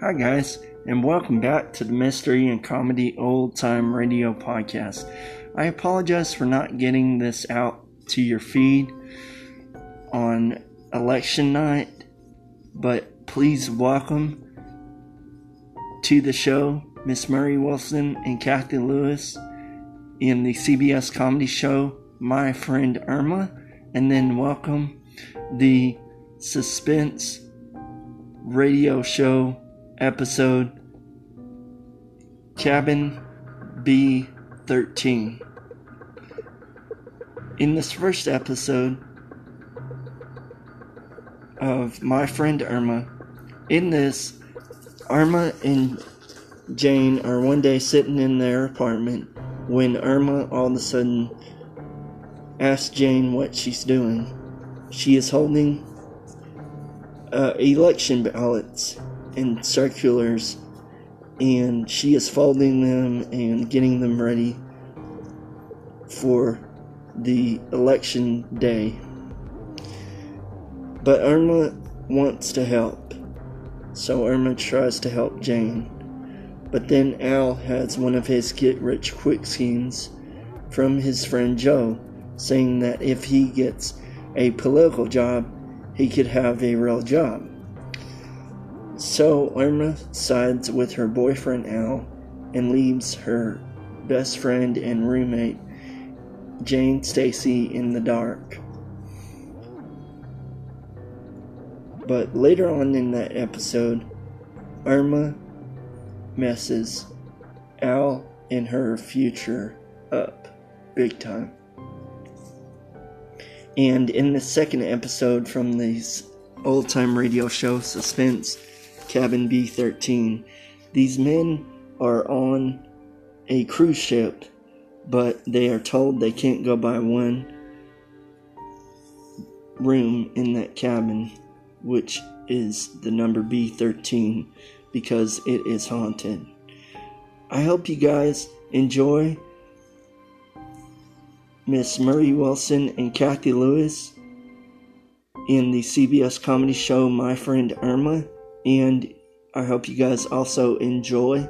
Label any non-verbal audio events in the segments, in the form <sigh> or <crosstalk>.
Hi, guys, and welcome back to the Mystery and Comedy Old Time Radio Podcast. I apologize for not getting this out to your feed on election night, but please welcome to the show Miss Marie Wilson and Cathy Lewis in the CBS comedy show My Friend Irma, and then welcome the suspense radio show episode Cabin B13. In this first episode of My Friend Irma, in this, Irma and Jane are one day sitting in their apartment when Irma all of a sudden asks Jane what she's doing. She is holding uh, election ballots and circulars, and she is folding them and getting them ready for the election day. But Irma wants to help, so Irma tries to help Jane. But then Al has one of his get rich quick schemes from his friend Joe, saying that if he gets a political job, he could have a real job. So Irma sides with her boyfriend Al and leaves her best friend and roommate Jane Stacy in the dark. But later on in that episode, Irma messes Al and her future up big time. And in the second episode from this old time radio show, Suspense Cabin B13, these men are on a cruise ship, but they are told they can't go by one room in that cabin, which is the number B13 because it is haunted. I hope you guys enjoy Miss Marie Wilson and Cathy Lewis in the CBS comedy show My Friend Irma. And I hope you guys also enjoy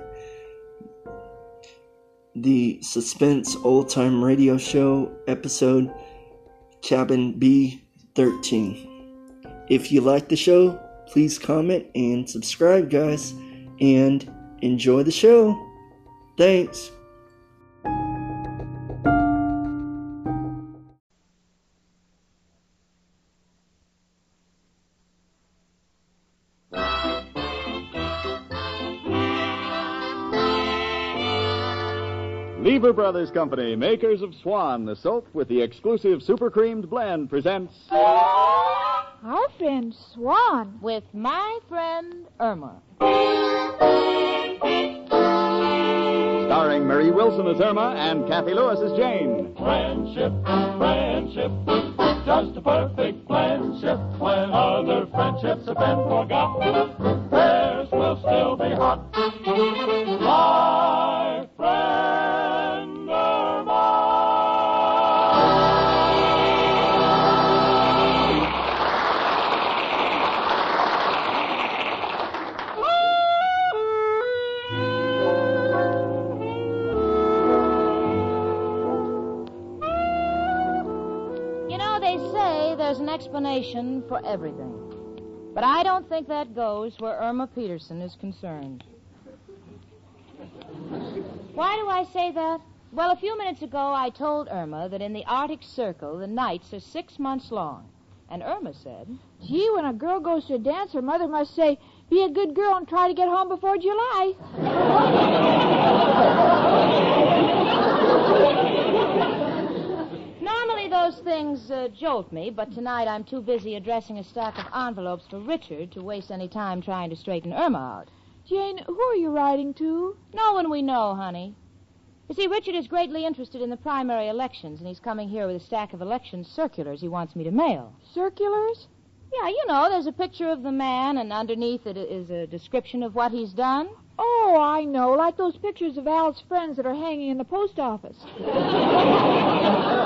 the suspense old time radio show episode Cabin B13. If you like the show, please comment and subscribe, guys, and enjoy the show. Thanks. Lever Brothers Company, makers of Swan, the soap with the exclusive super creamed blend, presents Our friend Swan. with my friend Irma. starring Marie Wilson as Irma and Cathy Lewis as Jane. Friendship, friendship, just a perfect friendship. When other friendships have been forgot, theirs will still be hot. Explanation for everything. But I don't think that goes where Irma Peterson is concerned. Why do I say that? Well, a few minutes ago, I told Irma that in the Arctic Circle, the nights are six months long. And Irma said, Gee, when a girl goes to a dance, her mother must say, be a good girl and try to get home before July. <laughs> those things uh, jolt me, but tonight I'm too busy addressing a stack of envelopes for Richard to waste any time trying to straighten Irma out. Jane, who are you writing to? No one we know, honey. You see, Richard is greatly interested in the primary elections, and he's coming here with a stack of election circulars he wants me to mail. Circulars? Yeah, you know, there's a picture of the man, and underneath it is a description of what he's done. Oh, I know, like those pictures of Al's friends that are hanging in the post office. <laughs>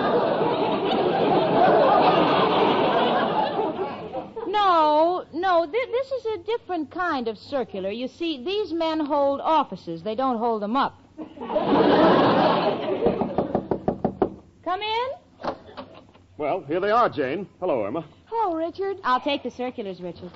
No, no, th- this is a different kind of circular. You see, these men hold offices. They don't hold them up. Come in. Well, here they are, Jane. Hello, Irma. Hello, Richard. I'll take the circulars, Richard.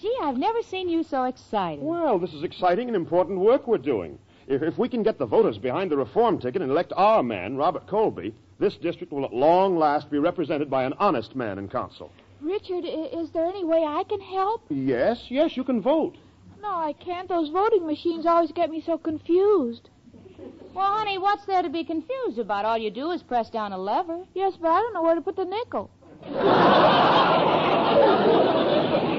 Gee, I've never seen you so excited. Well, this is exciting and important work we're doing. If, if we can get the voters behind the reform ticket and elect our man, Robert Colby, this district will at long last be represented by an honest man in council. Richard, is there any way I can help? Yes, yes, you can vote. No, I can't. Those voting machines always get me so confused. Well, honey, what's there to be confused about? All you do is press down a lever. Yes, but I don't know where to put the nickel. Well,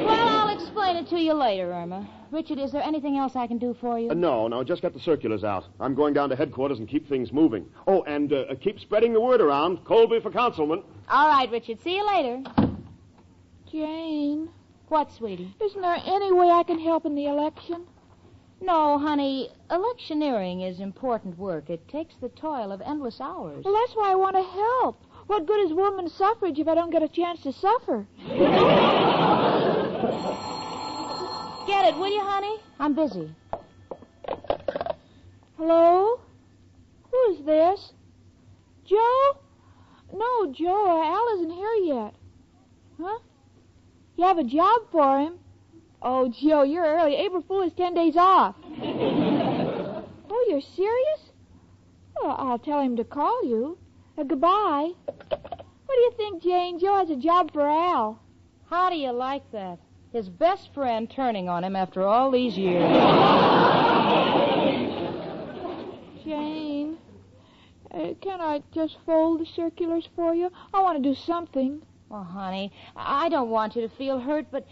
I'll explain it to you later, Irma. Richard, is there anything else I can do for you? Uh, no, no, just get the circulars out. I'm going down to headquarters and keep things moving. Oh, and uh, keep spreading the word around. Colby for councilman. All right, Richard. See you later. Jane, What, sweetie? isn't there any way I can help in the election? No, honey. Electioneering is important work. It takes the toil of endless hours. Well, that's why I want to help. What good is women's suffrage if I don't get a chance to suffer? Get it, will you, honey? I'm busy. Hello? Who's this? Joe? No, Joe, Al isn't here yet. Huh? You have a job for him? Oh, Joe, you're early. April Fool is ten days off. <laughs> oh, you're serious? Well, I'll tell him to call you. Uh, goodbye. What do you think, Jane? Joe has a job for Al. How do you like that? His best friend turning on him after all these years. <laughs> Jane, uh, can I just fold the circulars for you? I want to do something. Well, honey, I don't want you to feel hurt, but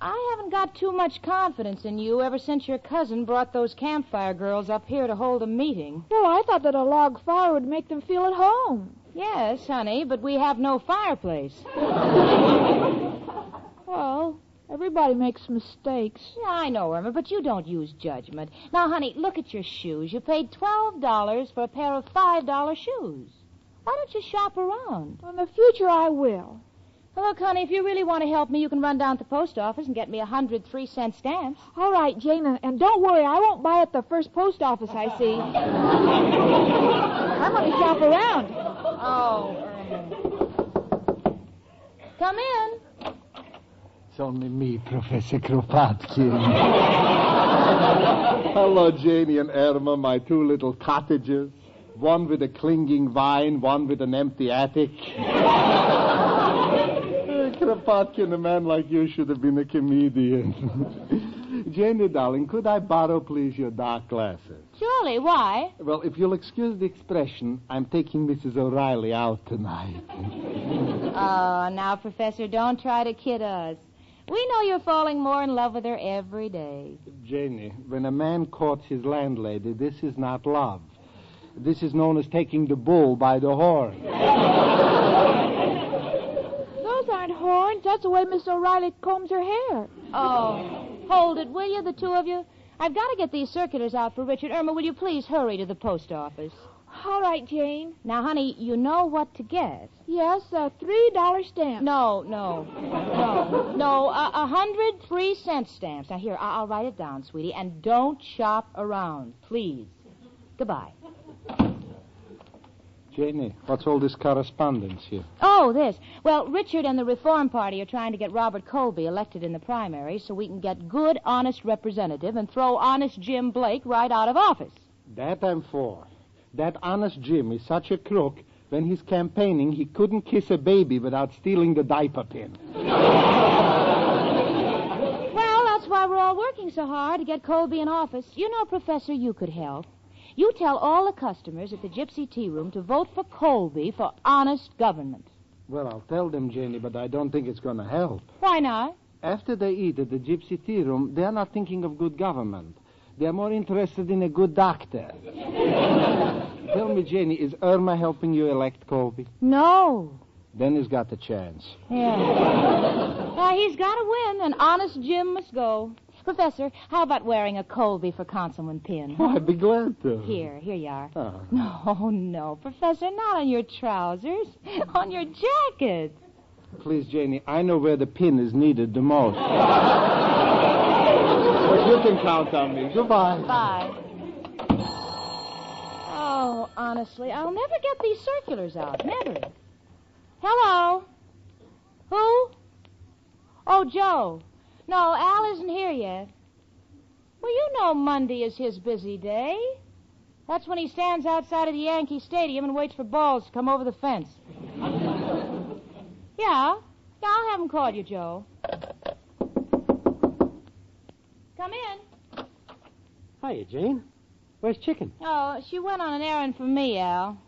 I haven't got too much confidence in you ever since your cousin brought those campfire girls up here to hold a meeting. Well, I thought that a log fire would make them feel at home. Yes, honey, but we have no fireplace. <laughs> Well, everybody makes mistakes. Yeah, I know, Irma, but you don't use judgment. Now, honey, look at your shoes. You paid $12 for a pair of $5 shoes. Why don't you shop around? In the future, I will. Well, look, honey, if you really want to help me, you can run down to the post office and get me a hundred three-cent stamps. All right, Jane, and, and don't worry, I won't buy at the first post office I see. I'm going to shop around. Oh, Come in. It's only me, Professor Kropotkin. Hello, Janie and Irma, my two little cottages. One with a clinging vine, one with an empty attic. <laughs> Kropotkin, a man like you should have been a comedian. <laughs> Janie, darling, could I borrow, please, your dark glasses? Surely, why? Well, if you'll excuse the expression, I'm taking Mrs. O'Reilly out tonight. Oh, <laughs> now, Professor, don't try to kid us. We know you're falling more in love with her every day. Janie, when a man courts his landlady, this is not love. This is known as taking the bull by the horn. Those aren't horns. That's the way Miss O'Reilly combs her hair. Oh, hold it, will you, the two of you? I've got to get these circulars out for Richard. Irma, will you please hurry to the post office? All right, Jane. Now, honey, you know what to get. Yes, a three dollar stamp. No, no, no, no. A, a hundred three cent stamps. Now, here, I- I'll write it down, sweetie, and don't shop around, please. Goodbye. Janie, what's all this correspondence here? Oh, this. Well, Richard and the Reform Party are trying to get Robert Colby elected in the primary so we can get good, honest representative and throw honest Jim Blake right out of office. That I'm for. That honest Jim is such a crook. When he's campaigning, he couldn't kiss a baby without stealing the diaper pin. Well, that's why we're all working so hard to get Colby in office. You know, Professor, you could help. You tell all the customers at the Gypsy Tea Room to vote for Colby for honest government. Well, I'll tell them, Janie, but I don't think it's going to help. Why not? After they eat at the Gypsy Tea Room, they're not thinking of good government. They're more interested in a good doctor. <laughs> tell me, Janie, is Irma helping you elect Colby? No. Then he's got the chance. Yeah. <laughs> Now, he's got to win, and honest Jim must go. Professor, how about wearing a Colby for Councilman pin? Oh, I'd be glad to. Here, here you are. Oh. <laughs> No, no, Professor, not on your trousers. <laughs> On your jacket. Please, Janie, I know where the pin is needed the most. <laughs> but you can count on me. Goodbye. Bye. Oh, honestly, I'll never get these circulars out. Never. Hello? Who? Oh, Joe. No, Al isn't here yet. Well, you know Monday is his busy day. That's when he stands outside of the Yankee Stadium and waits for balls to come over the fence. yeah. Yeah, I'll have him call you, Joe. Come in. Hiya, Jane. Where's Chicken? Oh, she went on an errand for me, Al.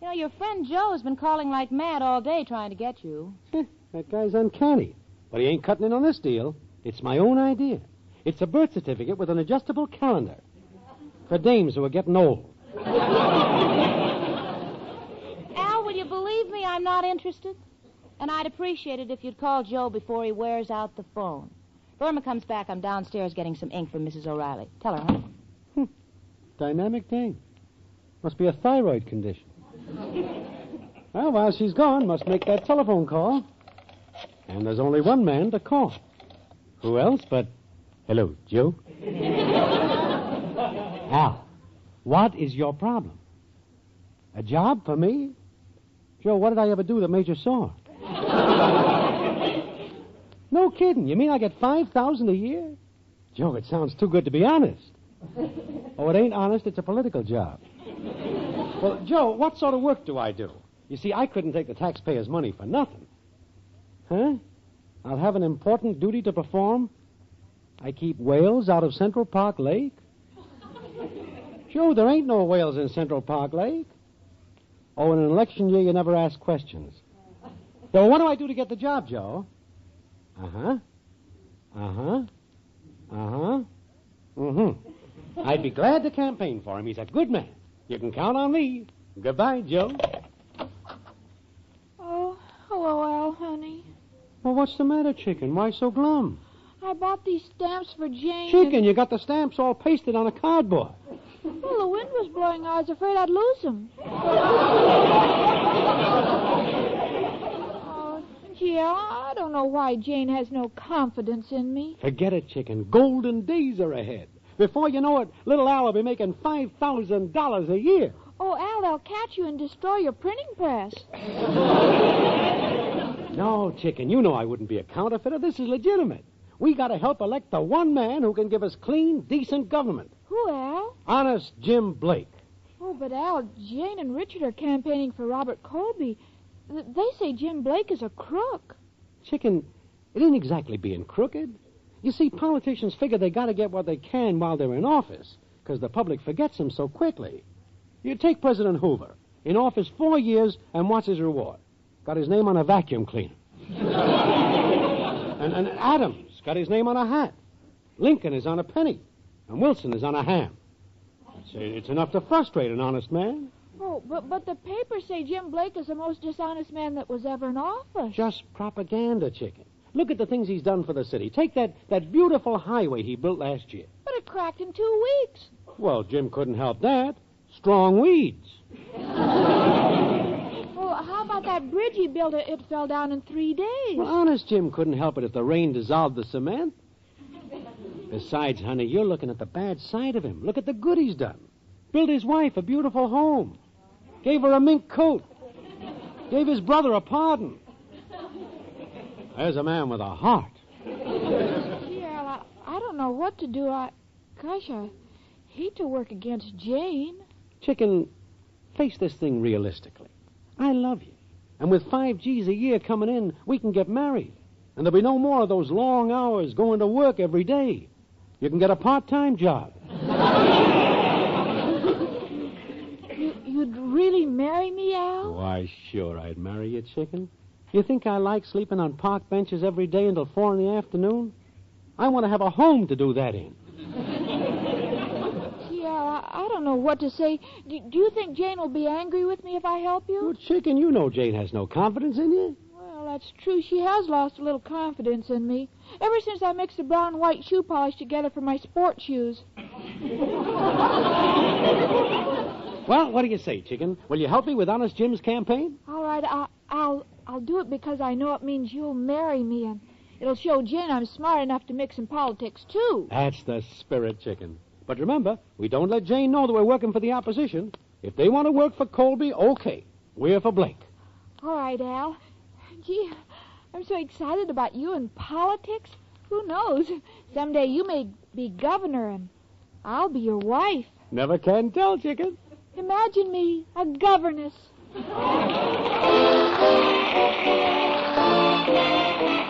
You know, your friend Joe has been calling like mad all day trying to get you. <laughs> that guy's uncanny. But he ain't cutting in on this deal. It's my own idea. It's a birth certificate with an adjustable calendar for dames who are getting old. Al, will you believe me? I'm not interested. And I'd appreciate it if you'd call Joe before he wears out the phone. Burma comes back. I'm downstairs getting some ink from Mrs. O'Reilly. Tell her, huh? Hmm. Dynamic dame. Must be a thyroid condition. <laughs> well, while she's gone, must make that telephone call. And there's only one man to call. Who else but. Hello, Joe? Al, what is your problem? A job for me? Joe, what did I ever do that made you sore? no kidding. You mean I get 5000 a year? Joe, it sounds too good to be honest. Oh, it ain't honest. It's a political job. Well, Joe, what sort of work do I do? You see, I couldn't take the taxpayers' money for nothing. Huh? I'll have an important duty to perform. I keep whales out of Central Park Lake. Joe, there ain't no whales in Central Park Lake. Oh, in an election year, you never ask questions. So, what do I do to get the job, Joe? Uh huh. Uh huh. Uh huh. Mm hmm. I'd be glad to campaign for him. He's a good man. You can count on me. Goodbye, Joe. Oh, hello, Al, honey. Well, what's the matter, chicken? Why so glum? I bought these stamps for Jane. Chicken, you got the stamps all pasted on a cardboard. Well, the wind was blowing. I was afraid I'd lose them. <laughs> oh, gee, I don't know why Jane has no confidence in me. Forget it, chicken. Golden days are ahead. Before you know it, little Al will be making $5,000 a year. Oh, Al, they'll catch you and destroy your printing press. <laughs> no, chicken, you know I wouldn't be a counterfeiter. This is legitimate. We got to help elect the one man who can give us clean, decent government. Who, Al? Honest Jim Blake. Oh, but Al, Jane and Richard are campaigning for Robert Colby. They say Jim Blake is a crook. Chicken, it ain't exactly being crooked. You see, politicians figure they got to get what they can while they're in office, because the public forgets them so quickly. You take President Hoover, in office four years, and what's his reward? Got his name on a vacuum cleaner. and, and Adams got his name on a hat. Lincoln is on a penny, and Wilson is on a ham. It's, it's enough to frustrate an honest man. Oh, but but the papers say Jim Blake is the most dishonest man that was ever in office. Just propaganda, chicken. Look at the things he's done for the city. Take that, that beautiful highway he built last year. But it cracked in two weeks. Well, Jim couldn't help that. Strong weeds. <laughs> well, how about that bridge he built? It fell down in three days. Well, honest, Jim couldn't help it if the rain dissolved the cement. Besides, honey, you're looking at the bad side of him. Look at the good he's done. Built his wife a beautiful home. Gave her a mink coat. Gave his brother a pardon. There's a man with a heart. Yeah, I, I don't know what to do. I, gosh, I hate to work against Jane. Chicken, face this thing realistically. I love you. And with five G's a year coming in, we can get married. And there'll be no more of those long hours going to work every day. You can get a part-time job. you, you'd really marry me, Al? Why, sure, I'd marry you, chicken. You think I like sleeping on park benches every day until four in the afternoon? I want to have a home to do that in. I, don't know what to say. Do, do, you think Jane will be angry with me if I help you? Well, chicken, you know Jane has no confidence in you. Well, that's true. She has lost a little confidence in me. Ever since I mixed the brown and white shoe polish together for my sport shoes. <laughs> well, what do you say, chicken? Will you help me with Honest Jim's campaign? All right, I, I'll I'll do it because I know it means you'll marry me, and it'll show Jane I'm smart enough to mix in politics, too. That's the spirit, chicken. But remember, we don't let Jane know that we're working for the opposition. If they want to work for Colby, okay. We're for Blake. All right, Al. Gee, I'm so excited about you and politics. Who knows? Someday you may be governor, and I'll be your wife. Never can tell, chicken. Imagine me, a governess. <laughs>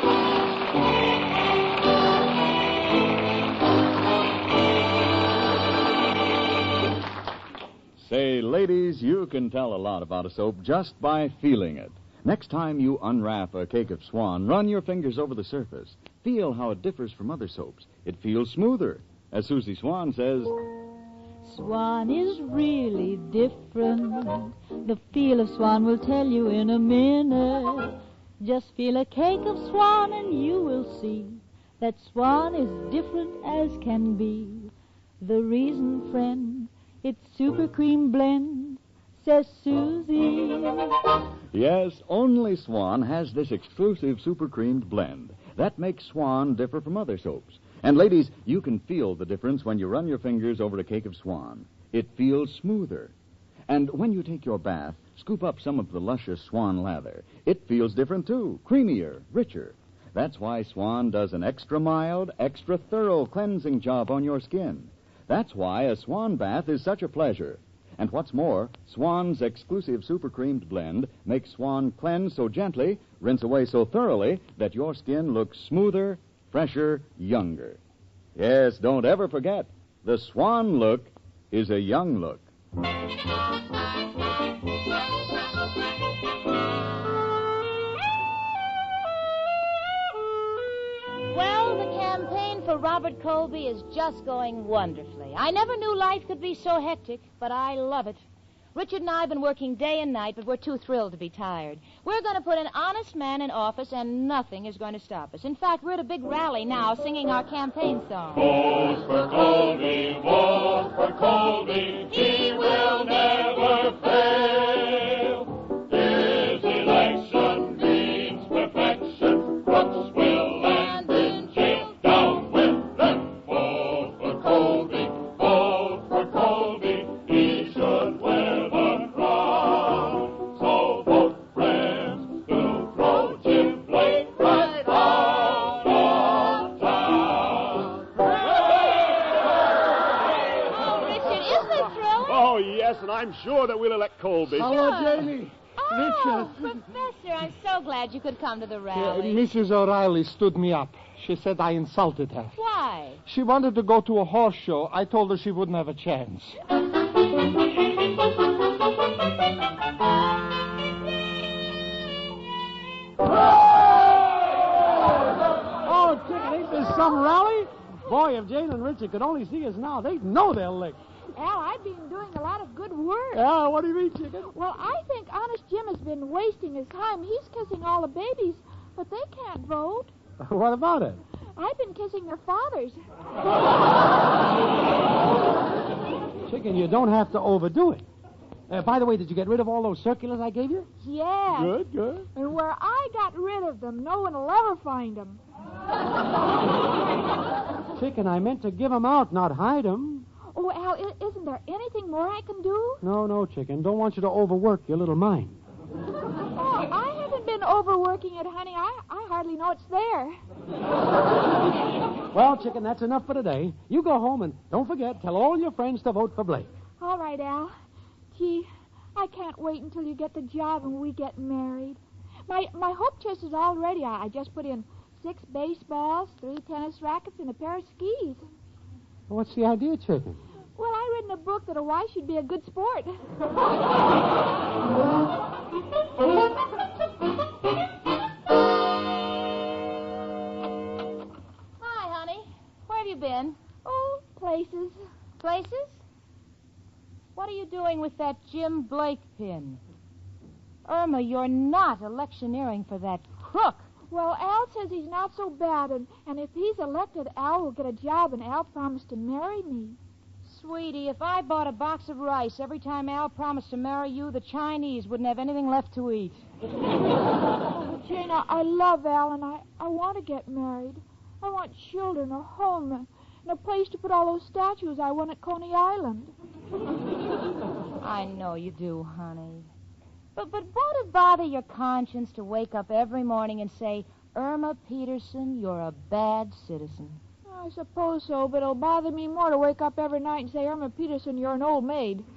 Say, ladies, you can tell a lot about a soap just by feeling it. Next time you unwrap a cake of swan, run your fingers over the surface. Feel how it differs from other soaps. It feels smoother. As Susie Swan says, Swan is really different. The feel of swan will tell you in a minute. Just feel a cake of swan and you will see that swan is different as can be. The reason, friend, it's super cream blend, says Susie. Yes, only Swan has this exclusive super creamed blend. That makes Swan differ from other soaps. And ladies, you can feel the difference when you run your fingers over a cake of Swan. It feels smoother. And when you take your bath, scoop up some of the luscious Swan lather. It feels different too, creamier, richer. That's why Swan does an extra mild, extra thorough cleansing job on your skin. That's why a Swan bath is such a pleasure. And what's more, Swan's exclusive super creamed blend makes Swan cleanse so gently, rinse away so thoroughly, that your skin looks smoother, fresher, younger. Yes, don't ever forget, the Swan look is a young look. Well, the campaign for Robert Colby is just going wonderfully. I never knew life could be so hectic, but I love it. Richard and I have been working day and night, but we're too thrilled to be tired. We're going to put an honest man in office, and nothing is going to stop us. In fact, we're at a big rally now singing our campaign song. Vote for Colby, vote for Colby, he will never fail. Sure that we'll elect Colby. Hello, Janie. Oh, Professor, I'm so glad you could come to the Uh, rally. Mrs. O'Reilly stood me up. She said I insulted her. Why? She wanted to go to a horse show. I told her she wouldn't have a chance. Oh, chicken, ain't this some rally? Boy, if Jane and Richard could only see us now, they'd know they're licked. Al, I've been doing a lot of good work. Yeah, what do you mean, chicken? Well, I think Honest Jim has been wasting his time. He's kissing all the babies, but they can't vote. <laughs> What about it? I've been kissing their fathers. <laughs> Chicken, you don't have to overdo it. Uh, by the way, did you get rid of all those circulars I gave you? Yeah. Good, good. And where I got rid of them, no one will ever find them. Chicken, I meant to give them out, not hide 'em. Oh, Al, i- isn't there anything more I can do? No, no, chicken. Don't want you to overwork your little mind. Oh, I haven't been overworking it, honey. I, I hardly know it's there. Well, chicken, that's enough for today. You go home and don't forget, tell all your friends to vote for Blake. All right, Al. Gee, I can't wait until you get the job and we get married. My my hope chest is all ready. I, I just put in six baseballs, three tennis rackets, and a pair of skis. What's the idea, chicken? Well, I read in a book that a wife should be a good sport. Hi, honey. Where have you been? oh, places. Places? What are you doing with that Jim Blake pin? Irma, you're not electioneering for that crook. Well, Al says he's not so bad, and, and if he's elected, Al will get a job, and Al promised to marry me. Sweetie, if I bought a box of rice every time Al promised to marry you, the Chinese wouldn't have anything left to eat. Oh, Jane, I, I love Al, and I, I want to get married. I want children, a home, and and a place to put all those statues I won at Coney Island. <laughs> I know you do, honey. But but won't it bother your conscience to wake up every morning and say, Irma Peterson, you're a bad citizen? I suppose so, but it'll bother me more to wake up every night and say, Irma Peterson, you're an old maid. <laughs>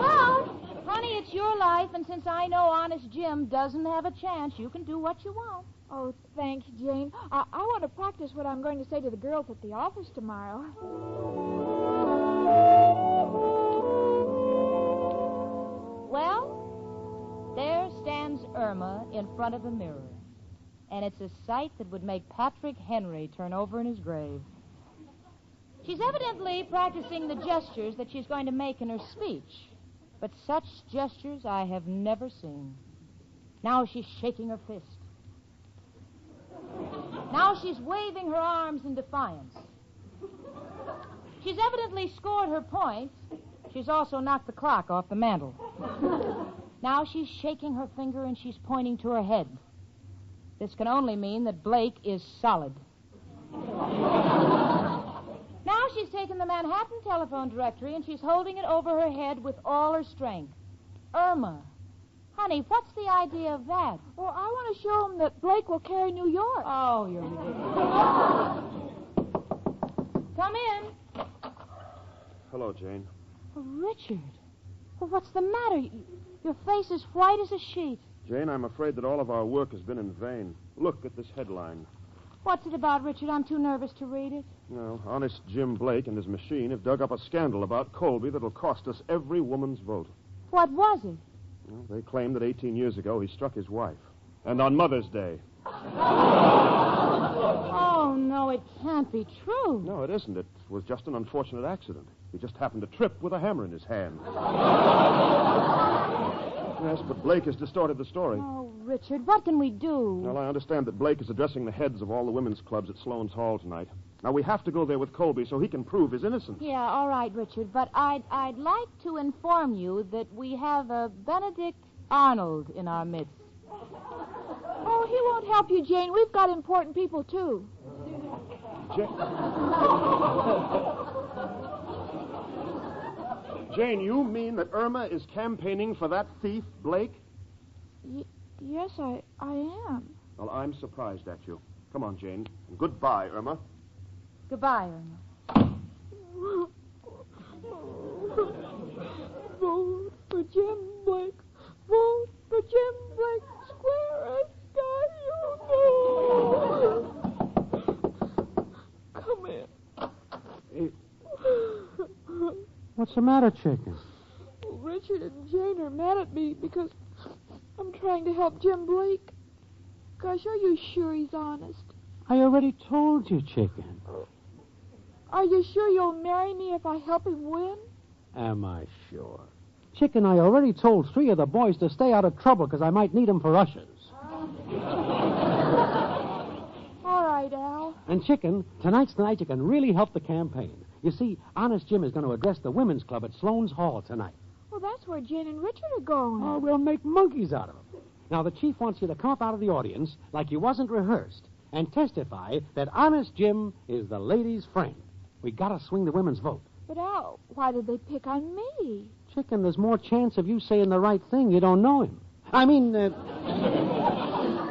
Well, honey, it's your life, and since I know Honest Jim doesn't have a chance, you can do what you want. Oh, thanks, Jane. I, I want to practice what I'm going to say to the girls at the office tomorrow. Well, there stands Irma in front of a mirror. And it's a sight that would make Patrick Henry turn over in his grave. She's evidently practicing the gestures that she's going to make in her speech. But such gestures I have never seen. Now she's shaking her fist. Now she's waving her arms in defiance. She's evidently scored her point. She's also knocked the clock off the mantel. <laughs> now she's shaking her finger and she's pointing to her head. This can only mean that Blake is solid. now she's taken the Manhattan telephone directory and she's holding it over her head with all her strength. Irma. Honey, what's the idea of that? Well, I want to show him that Blake will carry New York. Oh, you're ridiculous. Come in. Hello, Jane. Oh, Richard. Well, what's the matter? Your face is white as a sheet. Jane, I'm afraid that all of our work has been in vain. Look at this headline. What's it about, Richard? I'm too nervous to read it. No, honest Jim Blake and his machine have dug up a scandal about Colby that'll cost us every woman's vote. What was it? Well, they claim that 18 years ago he struck his wife. And on Mother's Day. Oh, no, it can't be true. No, it isn't. It was just an unfortunate accident. He just happened to trip with a hammer in his hand. <laughs> yes, but Blake has distorted the story. Oh, Richard, what can we do? Well, I understand that Blake is addressing the heads of all the women's clubs at Sloane's Hall tonight. Now, we have to go there with Colby so he can prove his innocence. Yeah, all right, Richard, but I'd, I'd like to inform you that we have a Benedict Arnold in our midst. Oh, he won't help you, Jane. We've got important people, too. Jane, <laughs> you mean that Irma is campaigning for that thief, Blake? Y- yes, I, I am. Well, I'm surprised at you. Come on, Jane. Goodbye, Irma. Goodbye, Irma. Vote for Jim Blake. Vote for Jim Blake. Square as sky, you know. Come in. What's the matter, chicken? Richard and Jane are mad at me because I'm trying to help Jim Blake. Gosh, are you sure he's honest? I already told you, chicken. Are you sure you'll marry me if I help him win? Am I sure? Chicken, I already told three of the boys to stay out of trouble because I might need 'em for ushers. <laughs> All right, Al. And Chicken, tonight's the night you can really help the campaign. You see, Honest Jim is going to address the women's club at Sloane's Hall tonight. Well, that's where Jane and Richard are going. Oh, we'll make monkeys out of them. Now, the chief wants you to come up out of the audience like you wasn't rehearsed and testify that Honest Jim is the ladies' friend. We gotta swing the women's vote. But Al, why did they pick on me? Chicken, there's more chance of you saying the right thing. You don't know him. I mean, uh,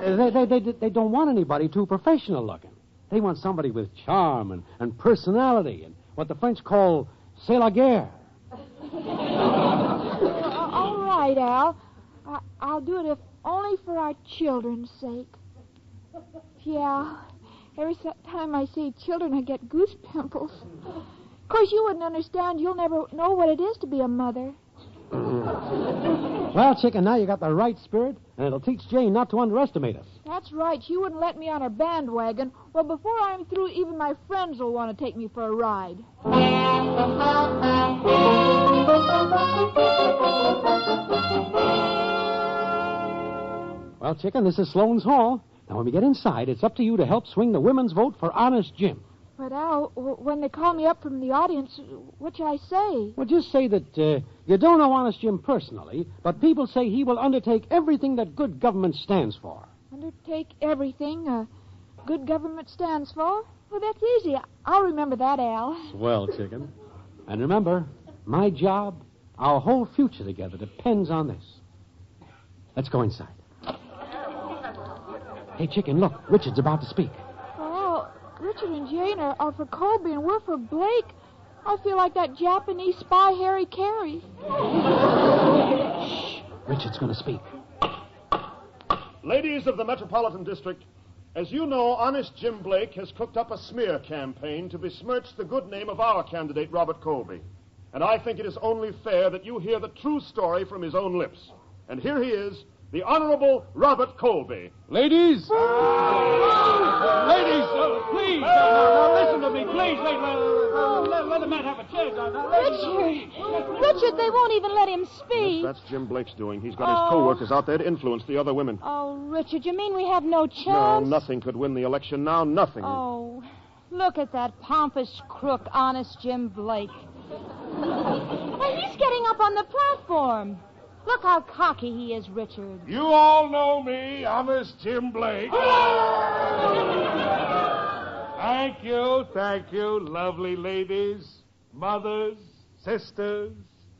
they, they, they, they don't want anybody too professional looking. They want somebody with charm and, and personality and what the French call c'est la guerre. <laughs> All right, Al. I, I'll do it if only for our children's sake. Yeah. Every time I see children, I get goose pimples. Of course, you wouldn't understand. You'll never know what it is to be a mother. <laughs> Well, Chicken, now you got the right spirit, and it'll teach Jane not to underestimate us. That's right. She wouldn't let me on her bandwagon. Well, before I'm through, even my friends will want to take me for a ride. Well, Chicken, this is Sloane's Hall. Now, when we get inside, it's up to you to help swing the women's vote for Honest Jim. But Al, when they call me up from the audience, what shall I say? Well, just say that uh, you don't know Honest Jim personally, but people say he will undertake everything that good government stands for. Undertake everything uh, good government stands for? Well, that's easy. I'll remember that, Al. Swell, chicken. <laughs> And remember, my job, our whole future together depends on this. Let's go inside. Hey, chicken, look. Richard's about to speak. Well, and Jane are, are for Colby and we're for Blake. I feel like that Japanese spy Harry Carey. Shh. Richard's going to speak. Ladies of the Metropolitan District, as you know, Honest Jim Blake has cooked up a smear campaign to besmirch the good name of our candidate, Robert Colby. And I think it is only fair that you hear the true story from his own lips. And here he is, the Honorable Robert Colby. Ladies! Ladies, uh, please, uh, now, now listen to me, please. Let, let, let, let the man have a chance. Now, now. Richard! Richard, they won't even let him speak. That's Jim Blake's doing. He's got his Oh. co-workers out there to influence the other women. Oh, Richard, you mean we have no chance? No, chance? nothing could win the election now. Nothing. Oh, look at that pompous crook, honest Jim Blake. <laughs> Why, he's getting up on the platform. Look how cocky he is, Richard. You all know me, honest Jim Blake. thank you, thank you, lovely ladies, mothers, sisters,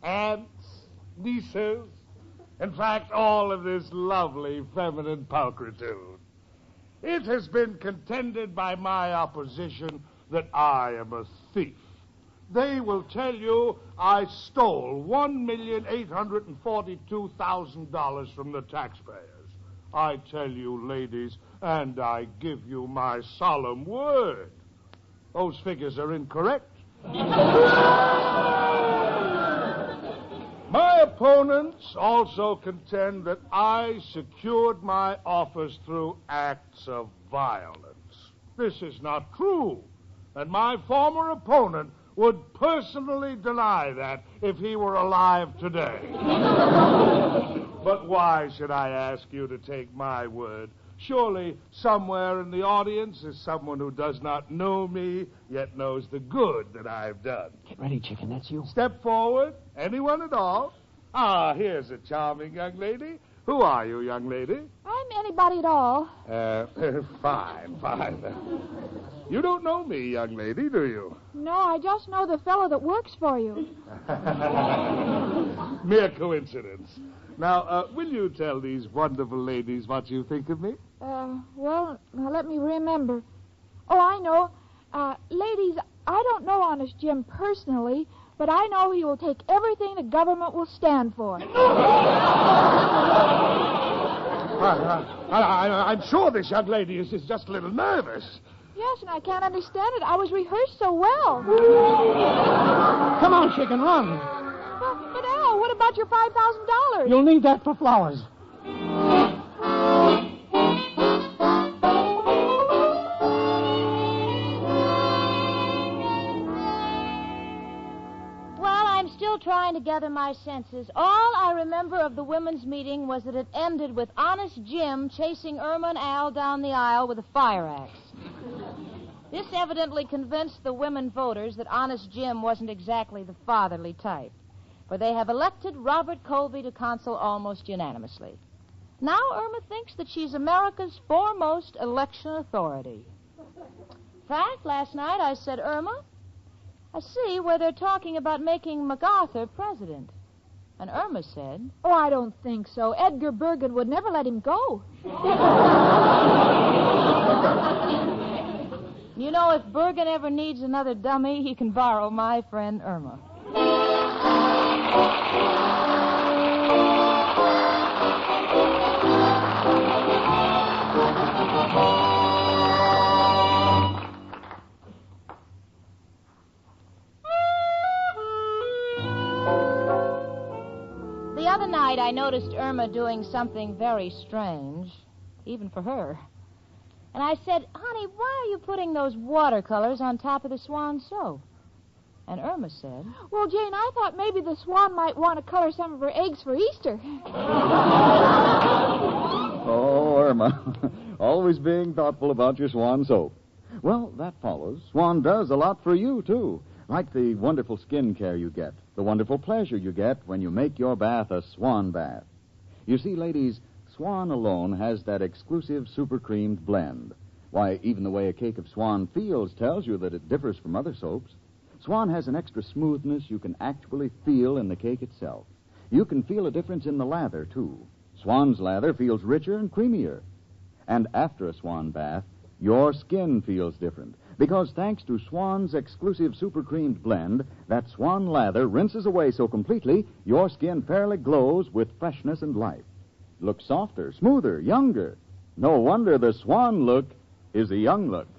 aunts, nieces. In fact, all of this lovely feminine pulchritude. It has been contended by my opposition that I am a thief. They will tell you I stole $1,842,000 from the taxpayers. I tell you, ladies, and I give you my solemn word. Those figures are incorrect. My opponents also contend that I secured my office through acts of violence. This is not true, and my former opponent would personally deny that if he were alive today. <laughs> but why should I ask you to take my word? Surely somewhere in the audience is someone who does not know me, yet knows the good that I've done. Get ready, chicken. That's you. Step forward, anyone at all. Ah, here's a charming young lady. Who are you, young lady? I'm anybody at all. Uh, <laughs> fine, fine. You don't know me, young lady, do you? No, I just know the fellow that works for you. <laughs> Mere coincidence. Now, uh, will you tell these wonderful ladies what you think of me? Uh, well, now let me remember. Oh, I know. Uh, ladies, I don't know Honest Jim personally, but I know he will take everything the government will stand for. Uh, I, I, am sure this young lady is, is just a little nervous. Yes, and I can't understand it. I was rehearsed so well. Come on, chicken, run. But, but Al, what about your five thousand dollars? You'll need that for flowers. Trying to gather my senses. All I remember of the women's meeting was that it ended with Honest Jim chasing Irma and Al down the aisle with a fire axe. This evidently convinced the women voters that Honest Jim wasn't exactly the fatherly type, for they have elected Robert Colby to consul almost unanimously. Now Irma thinks that she's America's foremost election authority. In fact, last night I said, Irma, I see where they're talking about making MacArthur president. And Irma said, Oh, I don't think so. Edgar Bergen would never let him go. <laughs> You know, if Bergen ever needs another dummy, he can borrow my friend Irma. Other night, I noticed Irma doing something very strange, even for her. And I said, Honey, why are you putting those watercolors on top of the swan soap? And Irma said, Well, Jane, I thought maybe the swan might want to color some of her eggs for Easter. <laughs> Oh, Irma. <laughs> Always being thoughtful about your swan soap. Well, that follows. Swan does a lot for you, too. Like the wonderful skin care you get, the wonderful pleasure you get when you make your bath a swan bath. You see, ladies, Swan alone has that exclusive super creamed blend. Why, even the way a cake of Swan feels tells you that it differs from other soaps. Swan has an extra smoothness you can actually feel in the cake itself. You can feel a difference in the lather, too. Swan's lather feels richer and creamier. And after a Swan bath, your skin feels different. Because thanks to Swan's exclusive super creamed blend, that Swan lather rinses away so completely, your skin fairly glows with freshness and life. Looks softer, smoother, younger. No wonder the Swan look is a young look.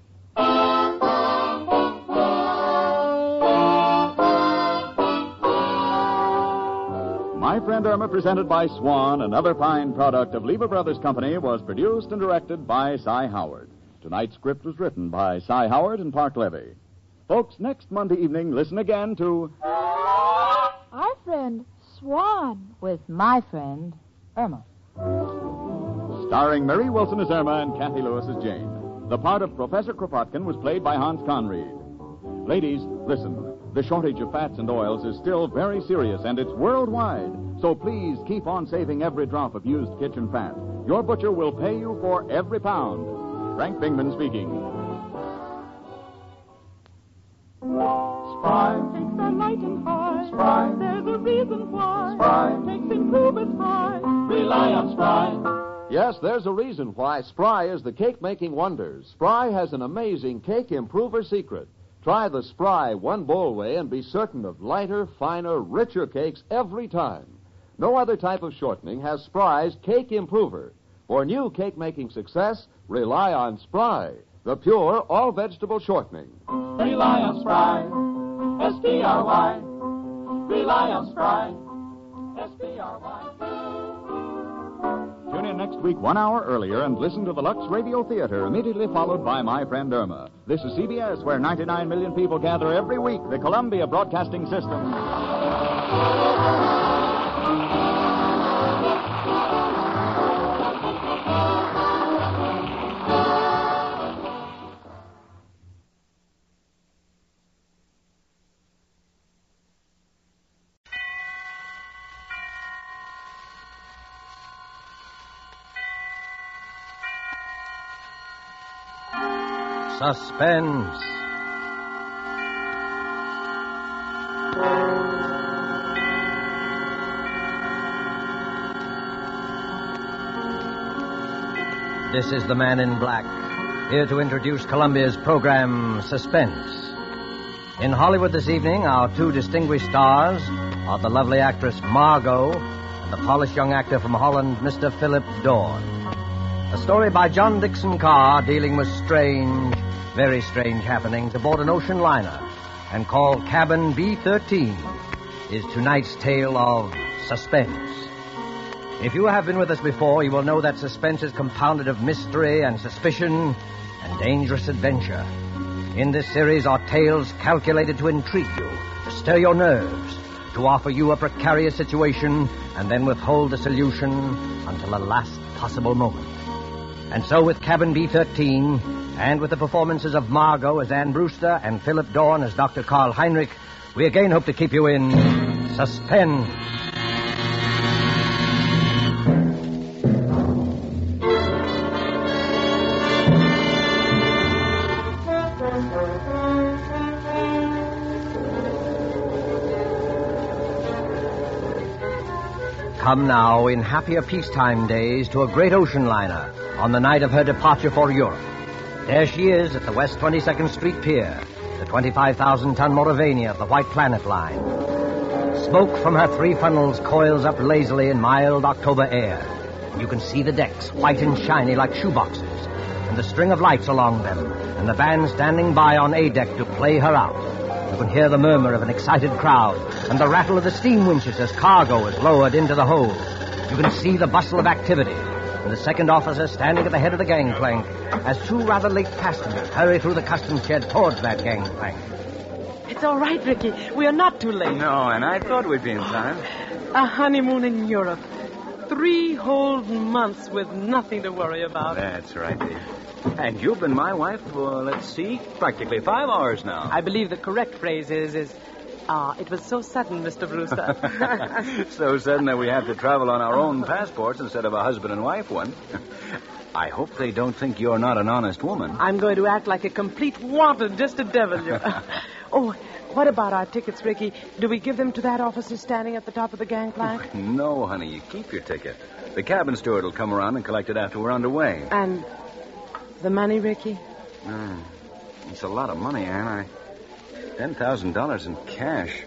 My Friend Irma, presented by Swan, another fine product of Lever Brothers Company, was produced and directed by Cy Howard. Tonight's script was written by Cy Howard and Parke Levy. Folks, next Monday evening, listen again to Our friend Swan. With my friend, Irma. Starring Marie Wilson as Irma and Cathy Lewis as Jane. The part of Professor Kropotkin was played by Hans Conried. Ladies, listen. The shortage of fats and oils is still very serious, and it's worldwide. So please keep on saving every drop of used kitchen fat. Your butcher will pay you for every pound. Frank Bingman speaking. Spry. Takes are light and high. Spry. There's a reason why. Spry. Takes improvements high. Rely on Spry. Yes, there's a reason why Spry is the cake making wonder. Spry has an amazing cake improver secret. Try the Spry one bowl way and be certain of lighter, finer, richer cakes every time. No other type of shortening has Spry's cake improver. For new cake making success, rely on Spry, the pure all vegetable shortening. Rely on Spry. S-P-R-Y. Rely on Spry. S-P-R-Y. Tune in next week one hour earlier and listen to the Lux Radio Theater, immediately followed by My Friend Irma. This is CBS, where 99 million people gather every week, the Columbia Broadcasting System. Suspense. This is the man in black, here to introduce Columbia's program Suspense. In Hollywood this evening, our two distinguished stars are the lovely actress Margo and the polished young actor from Holland, Mr. Philip Dorn. A story by John Dickson Carr dealing with strange, very strange happenings aboard an ocean liner and called Cabin B 13 is tonight's tale of suspense. If you have been with us before, you will know that suspense is compounded of mystery and suspicion and dangerous adventure. In this series are tales calculated to intrigue you, to stir your nerves, to offer you a precarious situation, and then withhold the solution until the last possible moment. And so with Cabin B 13, and with the performances of Margo as Anne Brewster and Philip Dorn as Dr. Karl Heinrich, we again hope to keep you in suspense. Come now in happier peacetime days to a great ocean liner on the night of her departure for Europe. There she is at the West 22nd Street Pier, the 25,000 ton Moravania of the White Planet Line. Smoke from her three funnels coils up lazily in mild October air. You can see the decks, white and shiny like shoeboxes, and the string of lights along them, and the band standing by on A deck to play her out. You can hear the murmur of an excited crowd, and the rattle of the steam winches as cargo is lowered into the hold. You can see the bustle of activity, and the second officer standing at the head of the gangplank as two rather late passengers hurry through the customs shed towards that gangplank. It's all right, Ricky. We are not too late. No, and I thought we'd be in time. A honeymoon in Europe. Three whole months with nothing to worry about. That's right, dear. And you've been my wife for, let's see, practically five hours now. I believe the correct phrase is, is, ah, it was so sudden, Mr. Brewster. <laughs> so sudden that we have to travel on our own passports instead of a husband and wife one. I hope they don't think you're not an honest woman. I'm going to act like a complete wanton just to devil you. <laughs> <laughs> oh, what about our tickets, Ricky? Do we give them to that officer standing at the top of the gangplank? No, honey, you keep your ticket. The cabin steward will come around and collect it after we're underway. And the money, Ricky? Hmm. It's a lot of money, Anne. I... $10,000 in cash.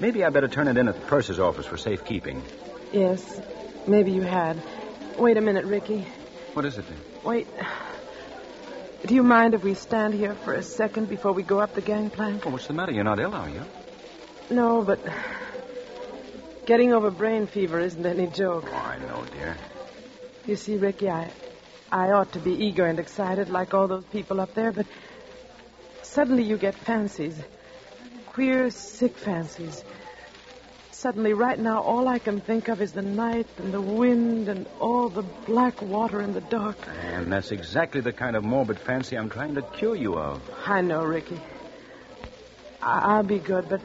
Maybe I better turn it in at the purser's office for safekeeping. Yes, maybe you had. Wait a minute, Ricky. What is it, then? Wait. Do you mind if we stand here for a second before we go up the gangplank? Oh, what's the matter? You're not ill, are you? No, but getting over brain fever isn't any joke. Oh, I know, dear. You see, Ricky, I I ought to be eager and excited like all those people up there, but suddenly you get fancies. Queer, sick fancies. Suddenly, right now, all I can think of is the night and the wind and all the black water in the dark. And that's exactly the kind of morbid fancy I'm trying to cure you of. I know, Ricky. I- I'll be good, but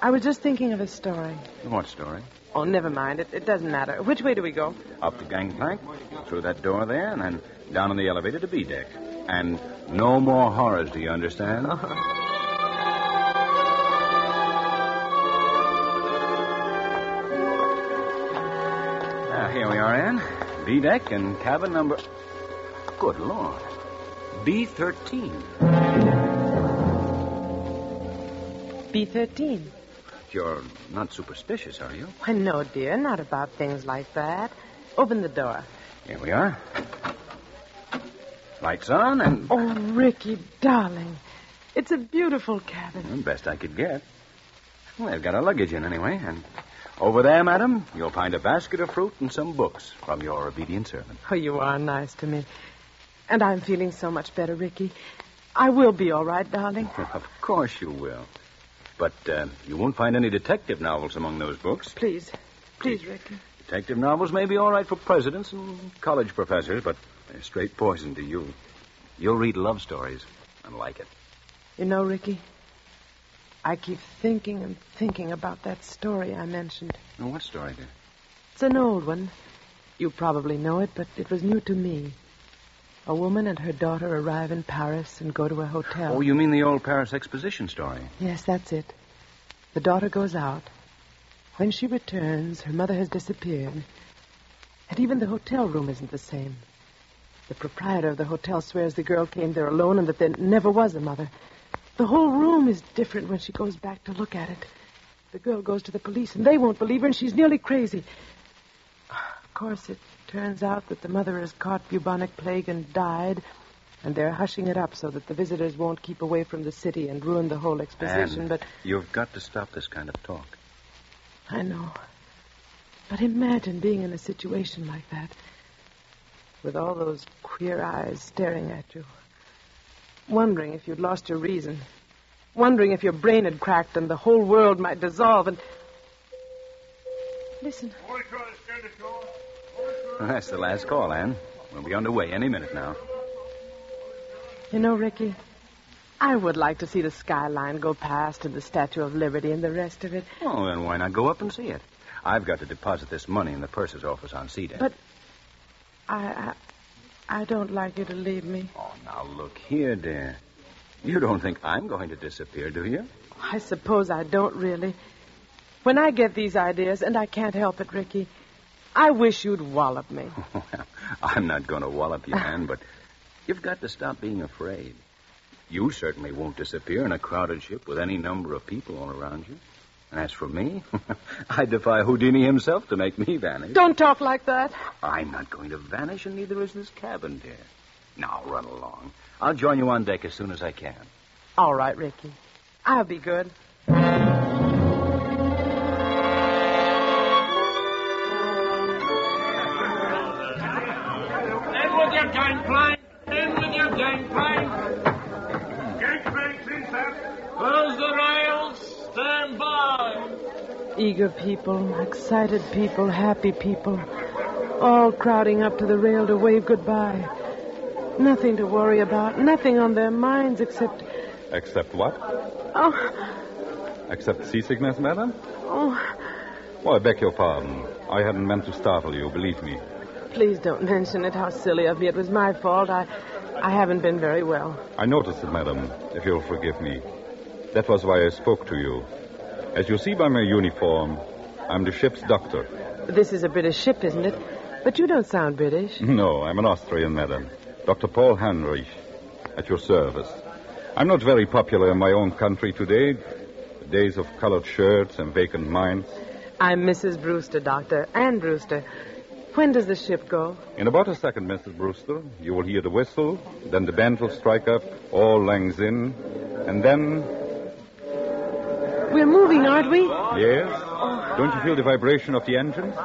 I was just thinking of a story. What story? Oh, never mind. It, it doesn't matter. Which way do we go? Up the gangplank, through that door there, and then down on the elevator to B deck. And no more horrors, do you understand? Now, here we are, Anne. B deck and cabin number. Good Lord. B 13. B13. You're not superstitious, are you? Why, no, dear. Not about things like that. Open the door. Here we are. Lights on, and Oh, Ricky, darling. It's a beautiful cabin. well, best I could get. Well, they've got our luggage in anyway, and over there, madam, you'll find a basket of fruit and some books from your obedient servant. Oh, you are nice to me. And I'm feeling so much better, Ricky. I will be all right, darling. <laughs> of course you will. But uh, you won't find any detective novels among those books. Please. Please, Ricky. Detective novels may be all right for presidents and college professors, but they're straight poison to you. You'll read love stories and like it. You know, Ricky, I keep thinking and thinking about that story I mentioned. Now, what story, dear? It's an old one. You probably know it, but it was new to me. A woman and her daughter arrive in Paris and go to a hotel. Oh, you mean the old Paris exposition story? Yes, that's it. The daughter goes out. When she returns, her mother has disappeared. And even the hotel room isn't the same. The proprietor of the hotel swears the girl came there alone and that there never was a mother. The whole room is different when she goes back to look at it. The girl goes to the police, and they won't believe her, and she's nearly crazy. Of course, it turns out that the mother has caught bubonic plague and died, and they're hushing it up so that the visitors won't keep away from the city and ruin the whole exposition. Anne, But you've got to stop this kind of talk. I know. But imagine being in a situation like that, with all those queer eyes staring at you, wondering if you'd lost your reason, wondering if your brain had cracked and the whole world might dissolve. And listen, That's the last call, Anne. We'll be underway any minute now. you know, Ricky, I would like to see the skyline go past and the Statue of Liberty and the rest of it. Oh, then why not go up and see it? I've got to deposit this money in the purser's office on C deck. But I, I, I don't like you to leave me. Oh, now look here, dear. You don't think I'm going to disappear, do you? I suppose I don't really. When I get these ideas, and I can't help it, Ricky, I wish you'd wallop me. <laughs> Well, I'm not going to wallop you, Anne, but you've got to stop being afraid. You certainly won't disappear in a crowded ship with any number of people all around you. As for me, <laughs> I defy Houdini himself to make me vanish. Don't talk like that. I'm not going to vanish, and neither is this cabin, dear. Now, run along. I'll join you on deck as soon as I can. All right, Ricky. I'll be good. Eager people, excited people, happy people, all crowding up to the rail to wave goodbye. Nothing to worry about, nothing on their minds except. Except what? Oh, Except seasickness, madam? oh, Well, I beg your pardon. I hadn't meant to startle you, believe me. please don't mention it. How silly of me. It was my fault. I, I haven't been very well. I noticed it, madam, if you'll forgive me. That was why I spoke to you. As you see by my uniform, I'm the ship's doctor. This is a British ship, isn't it? But you don't sound British. <laughs> No, I'm an Austrian, madam. Dr. Paul Heinrich, at your service. I'm not very popular in my own country today. The days of colored shirts and vacant minds. I'm Mrs. Brewster, Doctor. Anne Brewster. When does the ship go? In about a second, Mrs. Brewster, you will hear the whistle, then the band will strike up, all langs in, and then, We're moving, aren't we? yes? Don't you feel the vibration of the engines?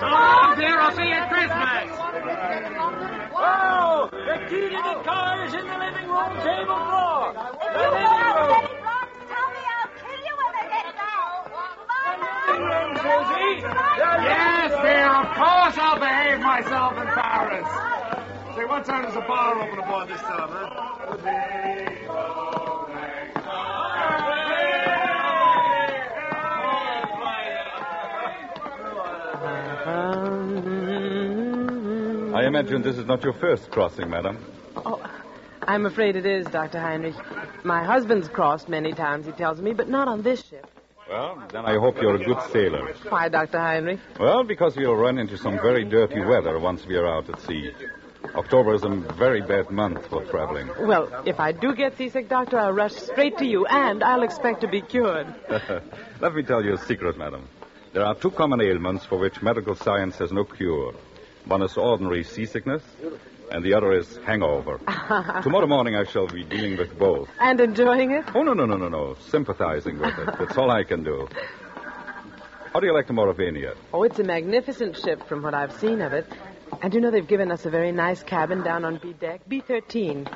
Come on, dear. I'll see you at Christmas. Oh, the key to the car is in the living room table drawer. The living room. Living room, Susie. Yes, dear. Of course I'll behave myself in Paris. Say, what time does the bar open aboard this time, huh? I imagine this is not your first crossing, madam. Oh, I'm afraid it is, Dr. Heinrich. My husband's crossed many times, he tells me, but not on this ship. Well, then I hope you're a good sailor. Why, Dr. Heinrich? Well, because we'll run into some very dirty weather once we are out at sea. October is a very bad month for traveling. Well, if I do get seasick, Doctor, I'll rush straight to you, and I'll expect to be cured. <laughs> Let me tell you a secret, madam. There are two common ailments for which medical science has no cure. One is ordinary seasickness, and the other is hangover. <laughs> Tomorrow morning I shall be dealing with both. and enjoying it? Oh, no, no, no, no, no. Sympathizing with it. That's all I can do. How do you like the Mauravania? Oh, it's a magnificent ship from what I've seen of it. And you know they've given us a very nice cabin down on B deck, B13.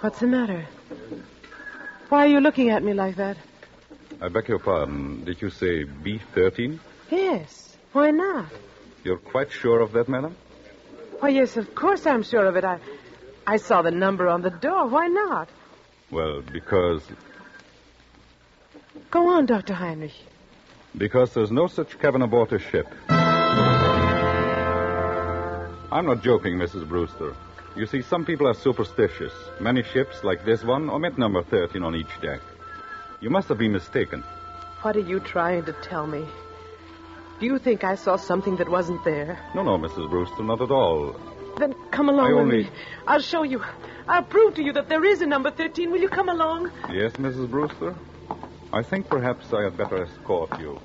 What's the matter? Why are you looking at me like that? I beg your pardon. Did you say B13? Yes. Why not? You're quite sure of that, madam? Why, yes, of course I'm sure of it. I, I saw the number on the door. Why not? Well, because Go on, Dr. Heinrich. because there's no such cabin aboard a ship. I'm not joking, Mrs. Brewster. You see, some people are superstitious. Many ships, like this one, omit number 13 on each deck. You must have been mistaken. What are you trying to tell me? Do you think I saw something that wasn't there? No, no, Mrs. Brewster, not at all. Then come along I with only- me. I'll show you. I'll prove to you that there is a number 13. Will you come along? Yes, Mrs. Brewster? I think perhaps I had better escort you.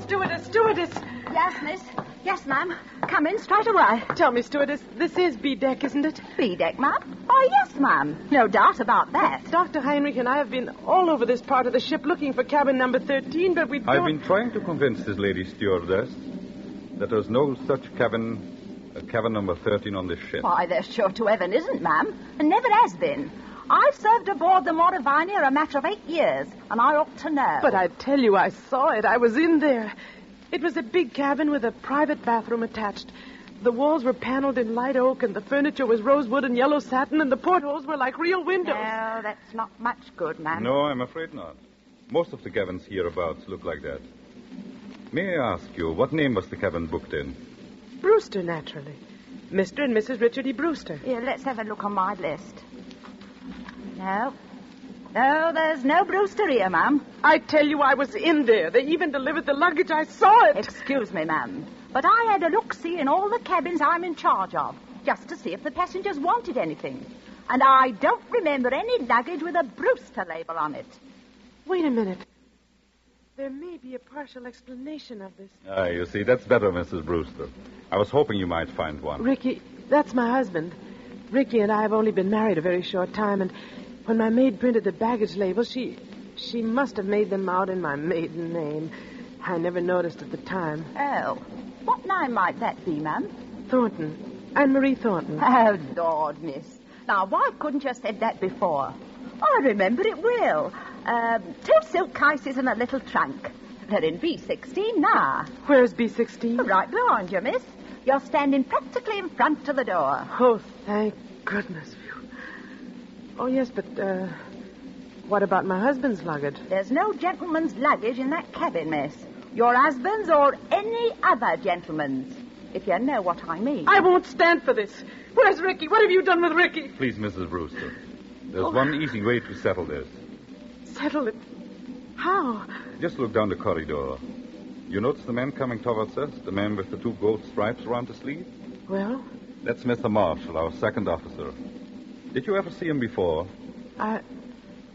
Stewardess, stewardess. Yes, miss. Yes, ma'am. Come in straight away. Tell me, stewardess, this is B deck, isn't it? B deck, ma'am? Oh, yes, ma'am. No doubt about that. Dr. Heinrich and I have been all over this part of the ship looking for cabin number 13, but we don't. I've been trying to convince this lady stewardess that there's no such cabin, uh, cabin number 13 on this ship. Why, there sure to heaven isn't, ma'am. And never has been. I've served aboard the Mauravania a matter of eight years, and I ought to know. But I tell you, I saw it. I was in there. It was a big cabin with a private bathroom attached. The walls were paneled in light oak, and the furniture was rosewood and yellow satin, and the portholes were like real windows. No, that's not much good, ma'am. No, I'm afraid not. Most of the cabins hereabouts look like that. May I ask you, what name was the cabin booked in? Brewster, naturally. Mr. and Mrs. Richard E. Brewster. Here, let's have a look on my list. No. No, there's no Brewster here, ma'am. I tell you, I was in there. They even delivered the luggage. I saw it. Excuse me, ma'am. But I had a look-see in all the cabins I'm in charge of, just to see if the passengers wanted anything. And I don't remember any luggage with a Brewster label on it. Wait a minute. There may be a partial explanation of this. Ah, you see, that's better, Mrs. Brewster. I was hoping you might find one. Ricky, that's my husband. Ricky and I have only been married a very short time, and when my maid printed the baggage label, she She must have made them out in my maiden name. I never noticed at the time. Oh. What name might that be, ma'am? Thornton. Anne Marie Thornton. Oh, Lord, miss. Now, why couldn't you have said that before? I remember it well. Um, two silk cases and a little trunk. They're in B16 now. Where's B16? Right behind you, miss. You're standing practically in front of the door. Oh, thank goodness. Phew. Oh, yes, but, uh, what about my husband's luggage? There's no gentleman's luggage in that cabin, miss. Your husband's or any other gentleman's, if you know what I mean. I won't stand for this. Where's Ricky? What have you done with Ricky? Please, Mrs. Brewster. There's Oh. one easy way to settle this. Settle it. How? Just look down the corridor. You notice the man coming towards us? The man with the two gold stripes around the sleeve? Well, That's Mr. Marshall, our second officer. Did you ever see him before? I.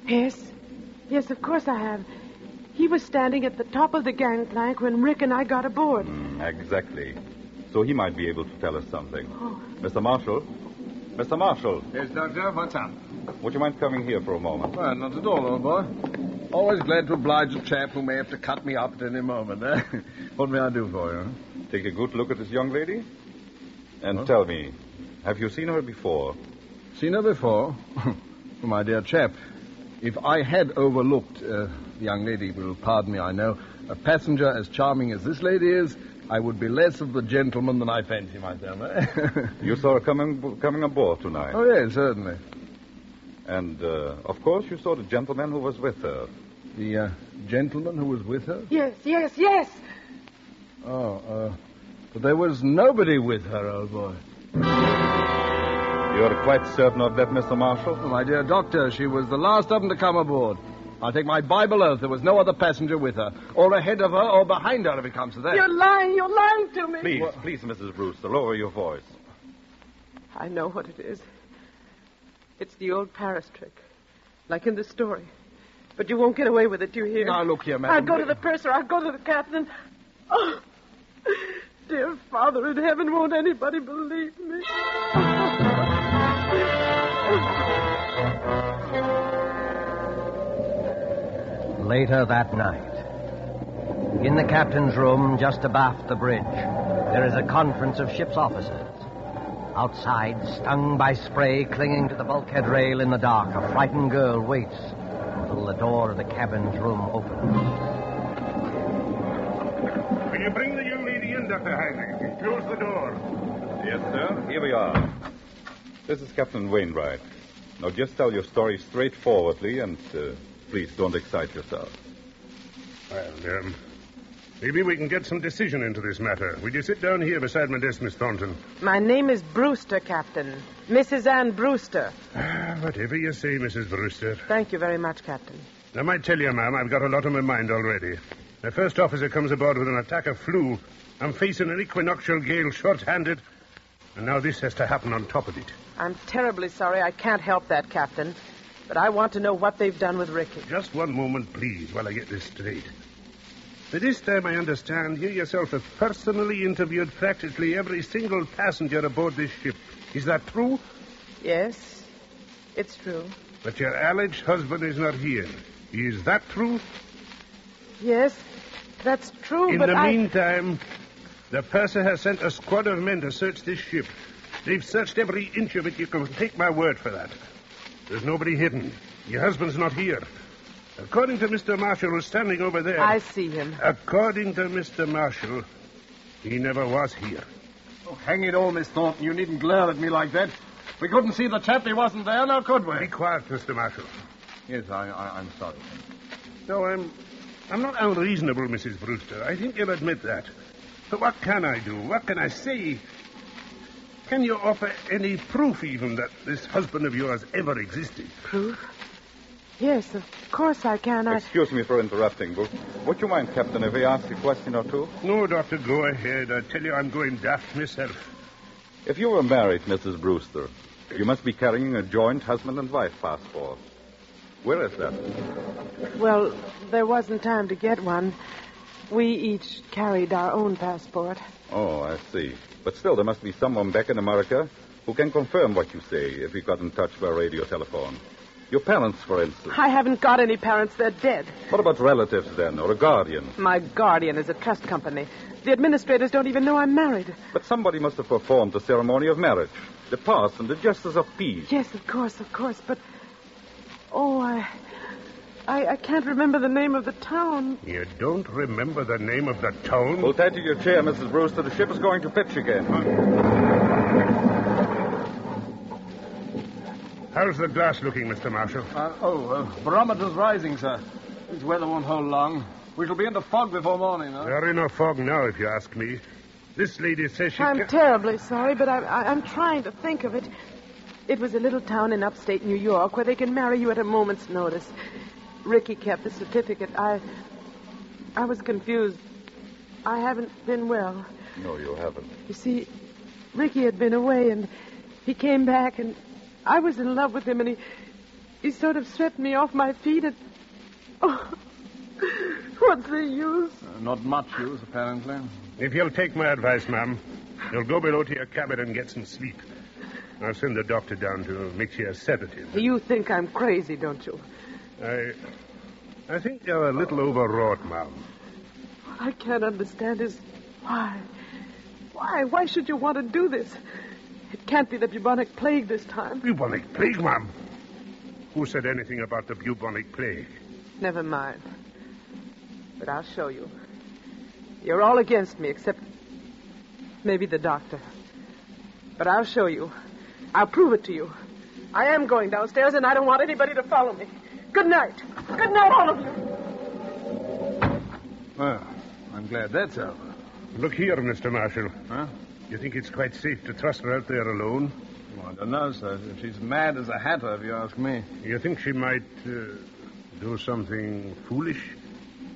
Yes. Yes, of course I have. He was standing at the top of the gangplank when Rick and I got aboard. Mm, exactly. So he might be able to tell us something. Oh. Mr. Marshall? Mr. Marshall, Yes, Doctor, what's up? would you mind coming here for a moment? Well, not at all, old boy. Always glad to oblige a chap who may have to cut me up at any moment. Eh? <laughs> what may I do for you? Take a good look at this young lady? And tell me, have you seen her before? Seen her before? <laughs> My dear chap, if I had overlooked, uh, the young lady will pardon me, I know, a passenger as charming as this lady is, I would be less of the gentleman than I fancy myself. Eh? <laughs> You saw her coming coming aboard tonight. oh, yes, certainly. And, uh, of course, you saw the gentleman who was with her. The uh, gentleman who was with her? Yes, yes, yes. Oh, uh, but there was nobody with her, old boy. You're quite certain of that, Mr. Marshall? Oh, my dear doctor, she was the last of them to come aboard. I'll take my Bible oath there was no other passenger with her, or ahead of her, or behind her if it comes to that. You're lying. You're lying to me. Please, please, Mrs. Brewster, lower your voice. I know what it is. It's the old Paris trick, like in the story. But you won't get away with it, do you hear? Now, look here, madam. I'll go to the purser. I'll go to the captain. Oh, dear Father in heaven, won't anybody believe me? Later that night, in the captain's room just abaft the bridge, there is a conference of ship's officers. Outside, stung by spray clinging to the bulkhead rail in the dark, a frightened girl waits until the door of the cabin's room opens. Will you bring the young lady in, Dr. Heinrich? Close the door. Yes, sir. Here we are. This is Captain Wainwright. Now, just tell your story straightforwardly, and uh, please don't excite yourself. Well, um, maybe we can get some decision into this matter. Will you sit down here beside my desk, Miss Thornton? My name is Brewster, Captain. Mrs. Anne Brewster. Ah, whatever you say, Mrs. Brewster. Thank you very much, Captain. I might tell you, ma'am, I've got a lot on my mind already. The first officer comes aboard with an attack of flu. I'm facing an equinoctial gale short-handed. And now this has to happen on top of it. I'm terribly sorry I can't help that, Captain. But I want to know what they've done with Ricky. Just one moment, please, while I get this straight. By this time, I understand you yourself have personally interviewed practically every single passenger aboard this ship. Is that true? Yes, it's true. But your alleged husband is not here. Is that true? Yes, that's true, In but the I... meantime, the purser has sent a squad of men to search this ship. They've searched every inch of it. You can take my word for that. There's nobody hidden. Your husband's not here. According to Mr. Marshall, who's standing over there. I see him. According to Mr. Marshall, he never was here. Oh, hang it all, Miss Thornton. You needn't glare at me like that. We couldn't see the chap. He wasn't there, now could we? Be quiet, Mr. Marshall. Yes, I, I, I'm sorry. No, I'm, I'm not unreasonable, Mrs. Brewster. I think you'll admit that. But what can I do? What can I say? Can you offer any proof, even, that this husband of yours ever existed? Proof? Yes, of course I can. I... Excuse me for interrupting, but would you mind, Captain, if I ask a question or two? No, Doctor, go ahead. I tell you, I'm going daft myself. If you were married, Mrs. Brewster, you must be carrying a joint husband and wife passport. Where is that? Well, there wasn't time to get one. We each carried our own passport. Oh, I see. But still, there must be someone back in America who can confirm what you say if we got in touch by radio telephone. Your parents, for instance. I haven't got any parents. They're dead. What about relatives, then, or a guardian? My guardian is a trust company. The administrators don't even know I'm married. But somebody must have performed the ceremony of marriage. The parson, the justice of peace. Yes, of course, of course. But. Oh, I. I, I can't remember the name of the town. You don't remember the name of the town? Hold tight to your chair, Mrs. Brewster. The ship is going to pitch again. How's the glass looking, Mr. Marshall? Uh, oh, uh, barometer's rising, sir. This weather won't hold long. We shall be in the fog before morning, Huh? We're in a fog now, if you ask me. This lady says she I'm ca- terribly sorry, but I, I, I'm trying to think of it. It was a little town in upstate New York where they can marry you at a moment's notice. Ricky kept the certificate. I. I was confused. I haven't been well. No, you haven't. You see, Ricky had been away and he came back and I was in love with him and he he sort of swept me off my feet and <laughs> oh, what's the use? Uh, not much use, apparently. If you'll take my advice, ma'am, you'll go below to your cabin and get some sleep. I'll send the doctor down to mix you a sedative. You think I'm crazy, don't you? I, I think you're a little overwrought, ma'am. What I can't understand is why. Why? Why should you want to do this? It can't be the bubonic plague this time. Bubonic plague, ma'am? Who said anything about the bubonic plague? Never mind. But I'll show you. You're all against me, except maybe the doctor. But I'll show you. I'll prove it to you. I am going downstairs, and I don't want anybody to follow me. Good night. Good night, all of you. Well, I'm glad that's over. Look here, Mr. Marshall. Huh? You think it's quite safe to trust her out there alone? Well, I don't know, sir. She's mad as a hatter, if you ask me. You think she might uh, do something foolish?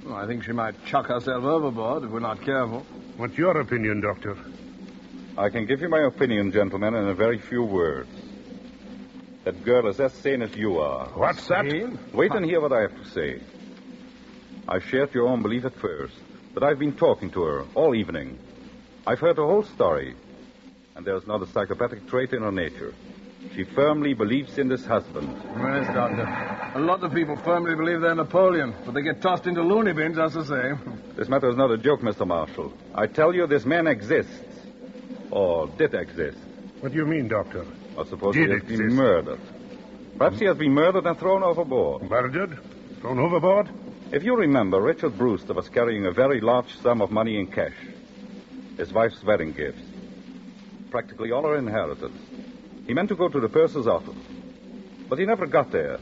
Well, I think she might chuck herself overboard if we're not careful. What's your opinion, Doctor? I can give you my opinion, gentlemen, in a very few words. That girl is as sane as you are. What's that? Wait and hear what I have to say. I shared your own belief at first, but I've been talking to her all evening. I've heard the whole story, and there's not a psychopathic trait in her nature. She firmly believes in this husband. Yes, Doctor. A lot of people firmly believe they're Napoleon, but they get tossed into loony bins just the same. <laughs> This matter is not a joke, Mr. Marshall. I tell you, this man exists. Or did exist. What do you mean, Doctor? I suppose Did he has exist. been murdered. Perhaps he has been murdered and thrown overboard. Murdered? Thrown overboard? If you remember, Richard Brewster was carrying a very large sum of money in cash. His wife's wedding gifts. Practically all her inheritance. He meant to go to the purser's office. But he never got there.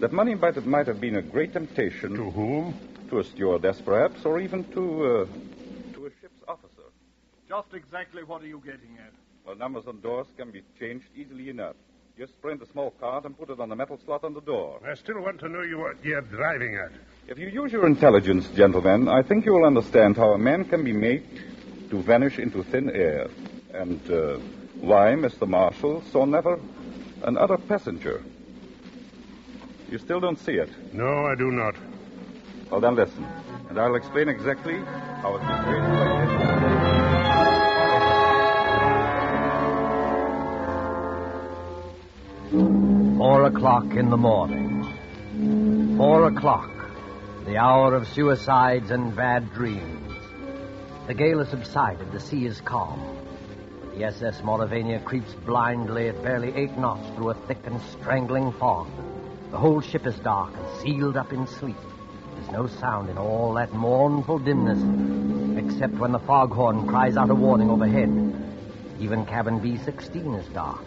That money might have, might have been a great temptation. To whom? To a stewardess, perhaps, or even to, uh, to a ship's officer. Just exactly what are you getting at? Well, numbers on doors can be changed easily enough. Just print a small card and put it on the metal slot on the door. I still want to know you what you're driving at. If you use your intelligence, gentlemen, I think you will understand how a man can be made to vanish into thin air. And uh, why Mr. Marshall saw never another passenger. You still don't see it? No, I do not. Well, then listen, and I'll explain exactly how it was created like Four o'clock in the morning. Four o'clock, the hour of suicides and bad dreams. The gale has subsided, the sea is calm. The SS Mauravania creeps blindly at barely eight knots through a thick and strangling fog. The whole ship is dark and sealed up in sleep. There's no sound in all that mournful dimness, except when the foghorn cries out a warning overhead. Even cabin B16 is dark.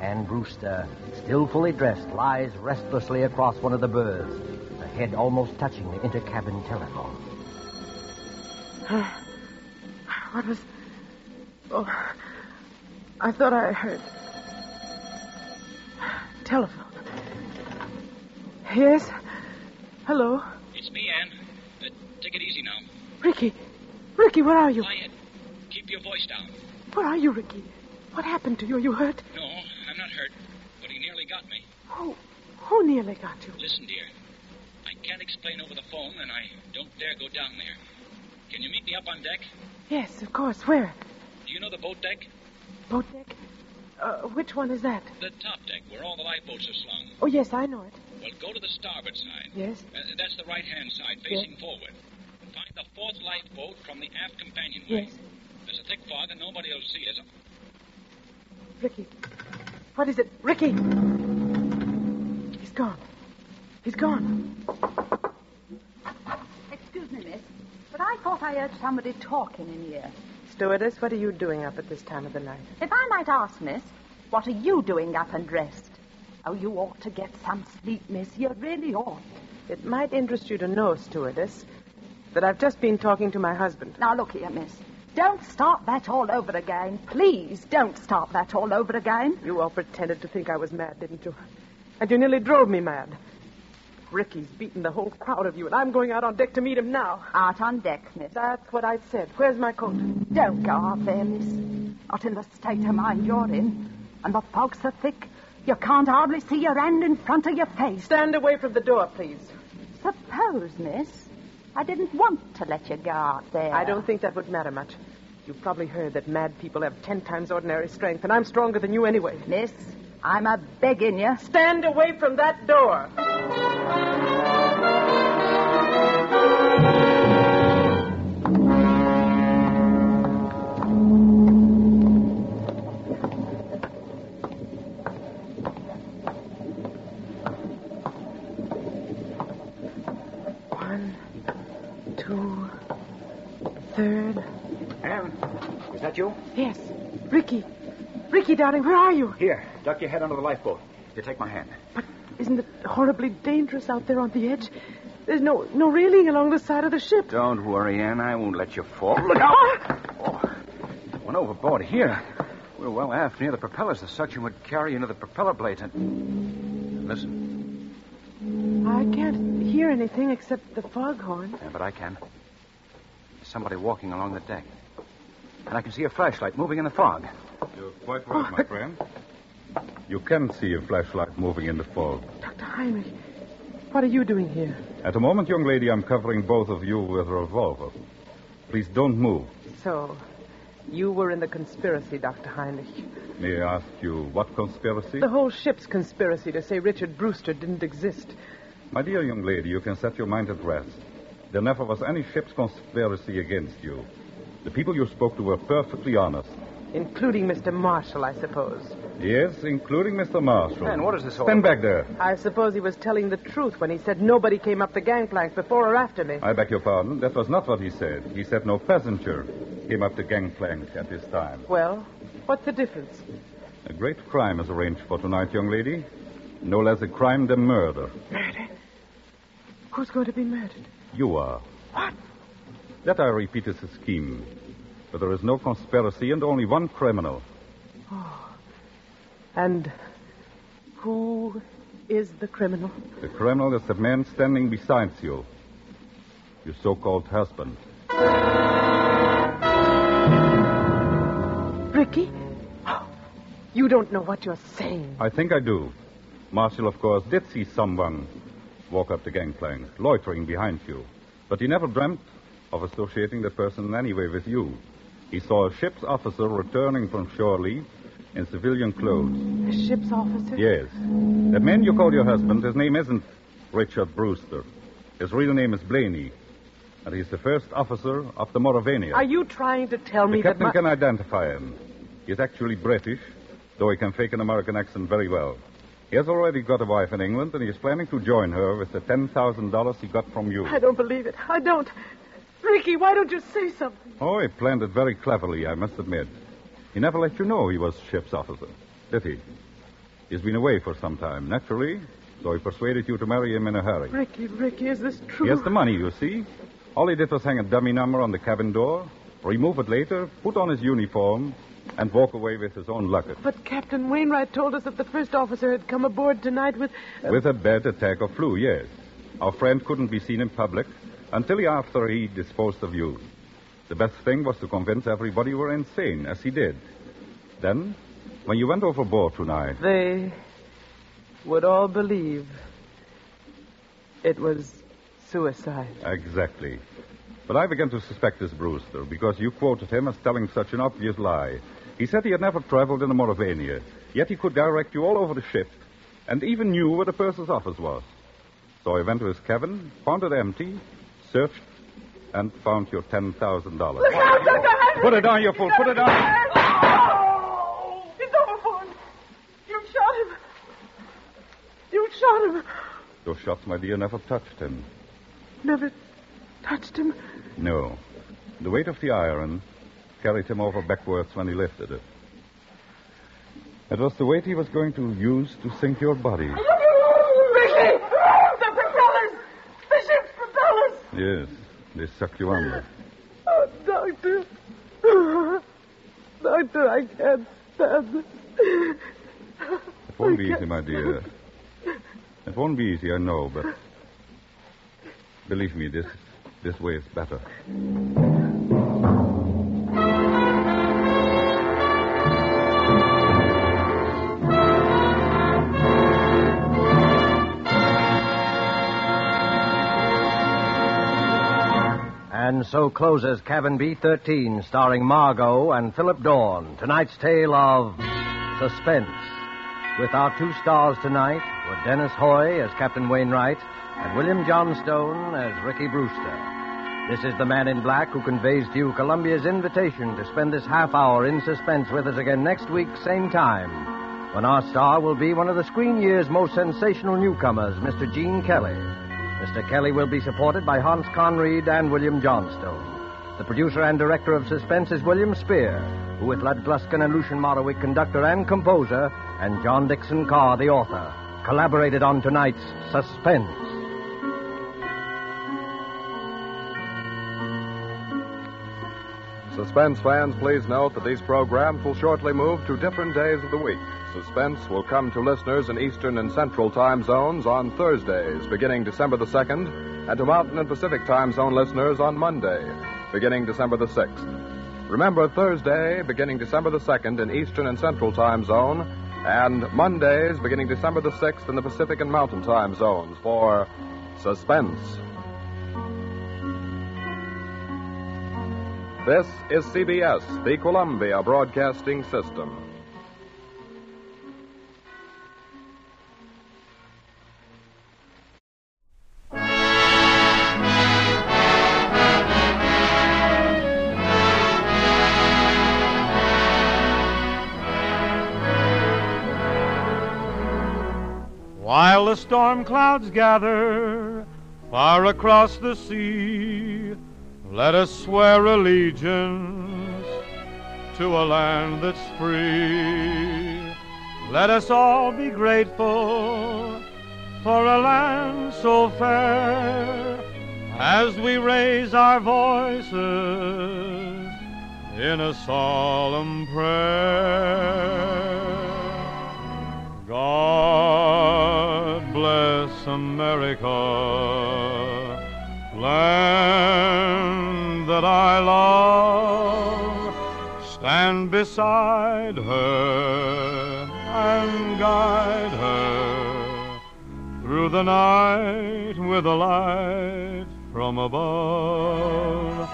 Anne Brewster, still fully dressed, lies restlessly across one of the berths, her head almost touching the intercabin telephone. <sighs> What was. Oh, I thought I heard. <sighs> Telephone. Yes? Hello? It's me, Anne. Uh, take it easy now. Ricky. Ricky, where are you? Quiet. Keep your voice down. Where are you, Ricky? What happened to you? Are you hurt? No, I'm not hurt, but he nearly got me. Who? Who nearly got you? Listen, dear. I can't explain over the phone, and I don't dare go down there. Can you meet me up on deck? Yes, of course. Where? Do you know the boat deck? Boat deck? Uh, which one is that? The top deck, where all the lifeboats are slung. Oh, yes, I know it. Well, go to the starboard side. Yes? Uh, that's the right-hand side, facing forward. Find the fourth lifeboat from the aft companionway. Yes. There's a thick fog and nobody will see us. Ricky. What is it? Ricky! He's gone. He's gone. Excuse me, miss, but I thought I heard somebody talking in here. Stewardess, what are you doing up at this time of the night? If I might ask, miss, what are you doing up and dressed? Oh, you ought to get some sleep, miss. You really ought. It might interest you to know, stewardess, that I've just been talking to my husband. Now, look here, miss. Don't start that all over again. Please don't start that all over again. You all pretended to think I was mad, didn't you? And you nearly drove me mad. Ricky's beaten the whole crowd of you, and I'm going out on deck to meet him now. Out on deck, miss. That's what I said. Where's my coat? Don't go out there, eh, miss. Not in the state of mind you're in. And the fog's so thick, you can't hardly see your hand in front of your face. Stand away from the door, please. Suppose, miss, I didn't want to let you go out there. I don't think that would matter much. You've probably heard that mad people have ten times ordinary strength, and I'm stronger than you anyway. Miss, I'm a begging you. Stand away from that door. That you? Yes. Ricky. Ricky, darling, where are you? Here, duck your head under the lifeboat. You take my hand. But isn't it horribly dangerous out there on the edge? There's no no railing along the side of the ship. Don't worry, Anne. I won't let you fall. Look out! Ah! Oh, went overboard here. We're well aft near the propellers. The suction would carry you into the propeller blades. And listen, I can't hear anything except the foghorn. yeah, but I can. There's somebody walking along the deck, and I can see a flashlight moving in the fog. You're quite right, my friend. You can see a flashlight moving in the fog. Dr. Heinrich, what are you doing here? At the moment, young lady, I'm covering both of you with a revolver. Please don't move. So, you were in the conspiracy, Dr. Heinrich. May I ask you what conspiracy? The whole ship's conspiracy to say Richard Brewster didn't exist. My dear young lady, you can set your mind at rest. There never was any ship's conspiracy against you. The people you spoke to were perfectly honest. Including Mr. Marshall, I suppose. Yes, including Mr. Marshall. Man, what is this all Stand about? back there. I suppose he was telling the truth when he said nobody came up the gangplank before or after me. I beg your pardon. That was not what he said. He said no passenger came up the gangplank at this time. Well, what's the difference? A great crime is arranged for tonight, young lady. No less a crime than murder. Murder? Who's going to be murdered? You are. What? That, I repeat, is a scheme. But there is no conspiracy and only one criminal. Oh. And who is the criminal? The criminal is the man standing beside you. Your so-called husband. Ricky? You don't know what you're saying. I think I do. Marshall, of course, did see someone walk up the gangplank, loitering behind you. But he never dreamt of associating the person in any way with you. He saw a ship's officer returning from shore leave in civilian clothes. A ship's officer? Yes. The man you call your husband, his name isn't Richard Brewster. His real name is Blaney. And he's the first officer of the Mauravania. Are you trying to tell me the that captain my... can identify him. He's actually British, though he can fake an American accent very well. He has already got a wife in England, and he is planning to join her with the $10,000 he got from you. I don't believe it. I don't. Ricky, why don't you say something? Oh, he planned it very cleverly, I must admit. He never let you know he was ship's officer, did he? He's been away for some time, naturally, so he persuaded you to marry him in a hurry. Ricky, Ricky, is this true? He has the money, you see. All he did was hang a dummy number on the cabin door, remove it later, put on his uniform, and walk away with his own luggage. But Captain Wainwright told us that the first officer had come aboard tonight with. uh, With a bad attack of flu, yes. Our friend couldn't be seen in public until after he disposed of you. The best thing was to convince everybody you were insane, as he did. Then, when you went overboard tonight, They would all believe it was suicide. Exactly. But I began to suspect this Brewster because you quoted him as telling such an obvious lie. He said he had never traveled in the Mauravania, yet he could direct you all over the ship and even knew where the purser's office was. So I went to his cabin, found it empty, searched, and found your $10,000. Look out! Put it down, you fool. Put it down. Oh, he's overboard. You shot him. You shot him. Those shots, my dear, never touched him. Never touched him. No. The weight of the iron carried him over backwards when he lifted it. It was the weight he was going to use to sink your body. Ricky! The propellers! The ship's propellers! Yes, they suck you under. Oh, doctor. Doctor, I can't stand it. It won't be easy, my dear. It won't be easy, I know, but believe me, this this way is better. So closes Cabin B13, starring Margo and Philip Dorn. Tonight's tale of suspense. With our two stars tonight were Dennis Hoey as Captain Wainwright and William Johnstone as Ricky Brewster. This is the man in black who conveys to you Columbia's invitation to spend this half hour in suspense with us again next week, same time, when our star will be one of the screen year's most sensational newcomers, Mr. Gene Kelly. Mr. Kelly will be supported by Hans Conried and William Johnstone. The producer and director of Suspense is William Spier, who with Lud Gluskin and Lucien Moraweck, conductor and composer, and John Dickson Carr, the author, collaborated on tonight's Suspense. Suspense fans, please note that these programs will shortly move to different days of the week. Suspense will come to listeners in Eastern and Central time zones on Thursdays, beginning December the 2nd, and to Mountain and Pacific time zone listeners on Monday, beginning December the 6th. Remember Thursday, beginning December the 2nd in Eastern and Central time zone, and Mondays, beginning December the 6th in the Pacific and Mountain time zones for Suspense. This is CBS, the Columbia Broadcasting System. While the storm clouds gather far across the sea, let us swear allegiance to a land that's free. Let us all be grateful for a land so fair as we raise our voices in a solemn prayer. God bless America, land that I love. Stand beside her and guide her through the night with a light from above.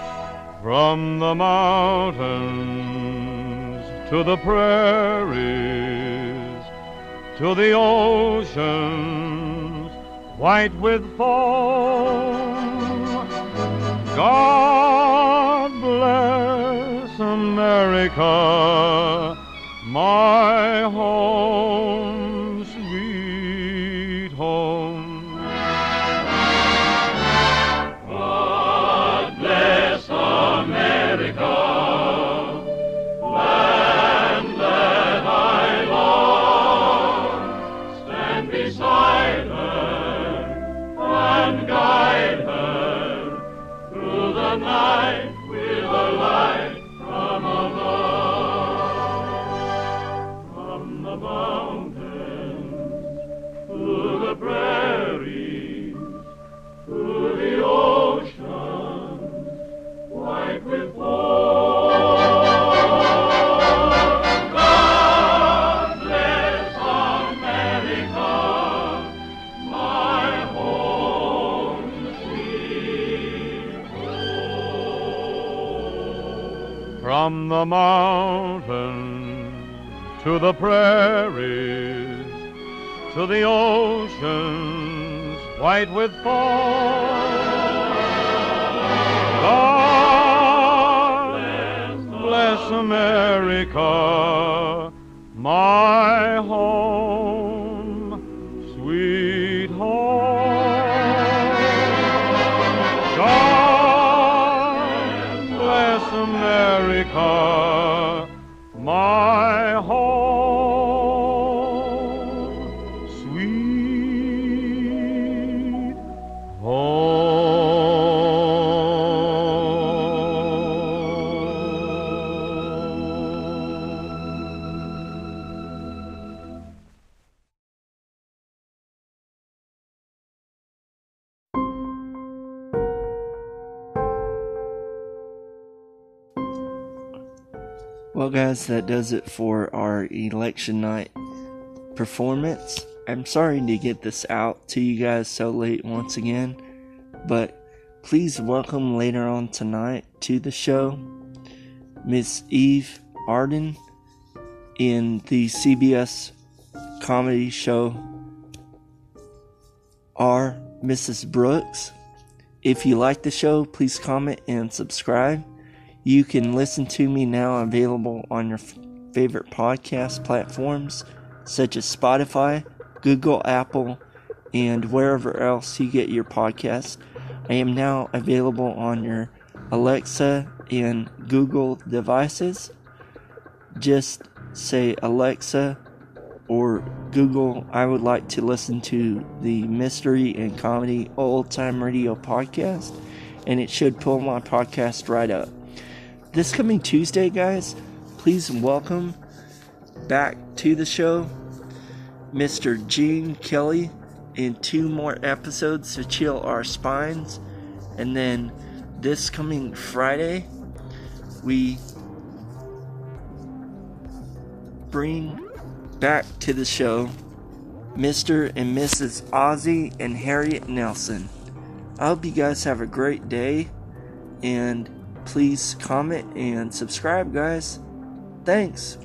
From the mountains to the prairies to the oceans white with foam. God bless America, my home, From the mountains to the prairies, to the oceans white with foam. God bless America, my home, my guys, that does it for our election night performance. I'm sorry to get this out to you guys so late once again, but please welcome later on tonight to the show Miss Eve Arden in the CBS comedy show R. Mrs. Brooks. If you like the show, please comment and subscribe. You can listen to me now available on your f- favorite podcast platforms such as Spotify, Google, Apple, and wherever else you get your podcast. I am now available on your Alexa and Google devices. Just say Alexa or Google, I would like to listen to the Mystery and Comedy Old Time Radio podcast, and it should pull my podcast right up. This coming Tuesday, guys, please welcome back to the show Mr. Gene Kelly in two more episodes to chill our spines. And then this coming Friday, we bring back to the show Mr. and Mrs. Ozzie and Harriet Nelson. I hope you guys have a great day and please comment and subscribe, guys. Thanks.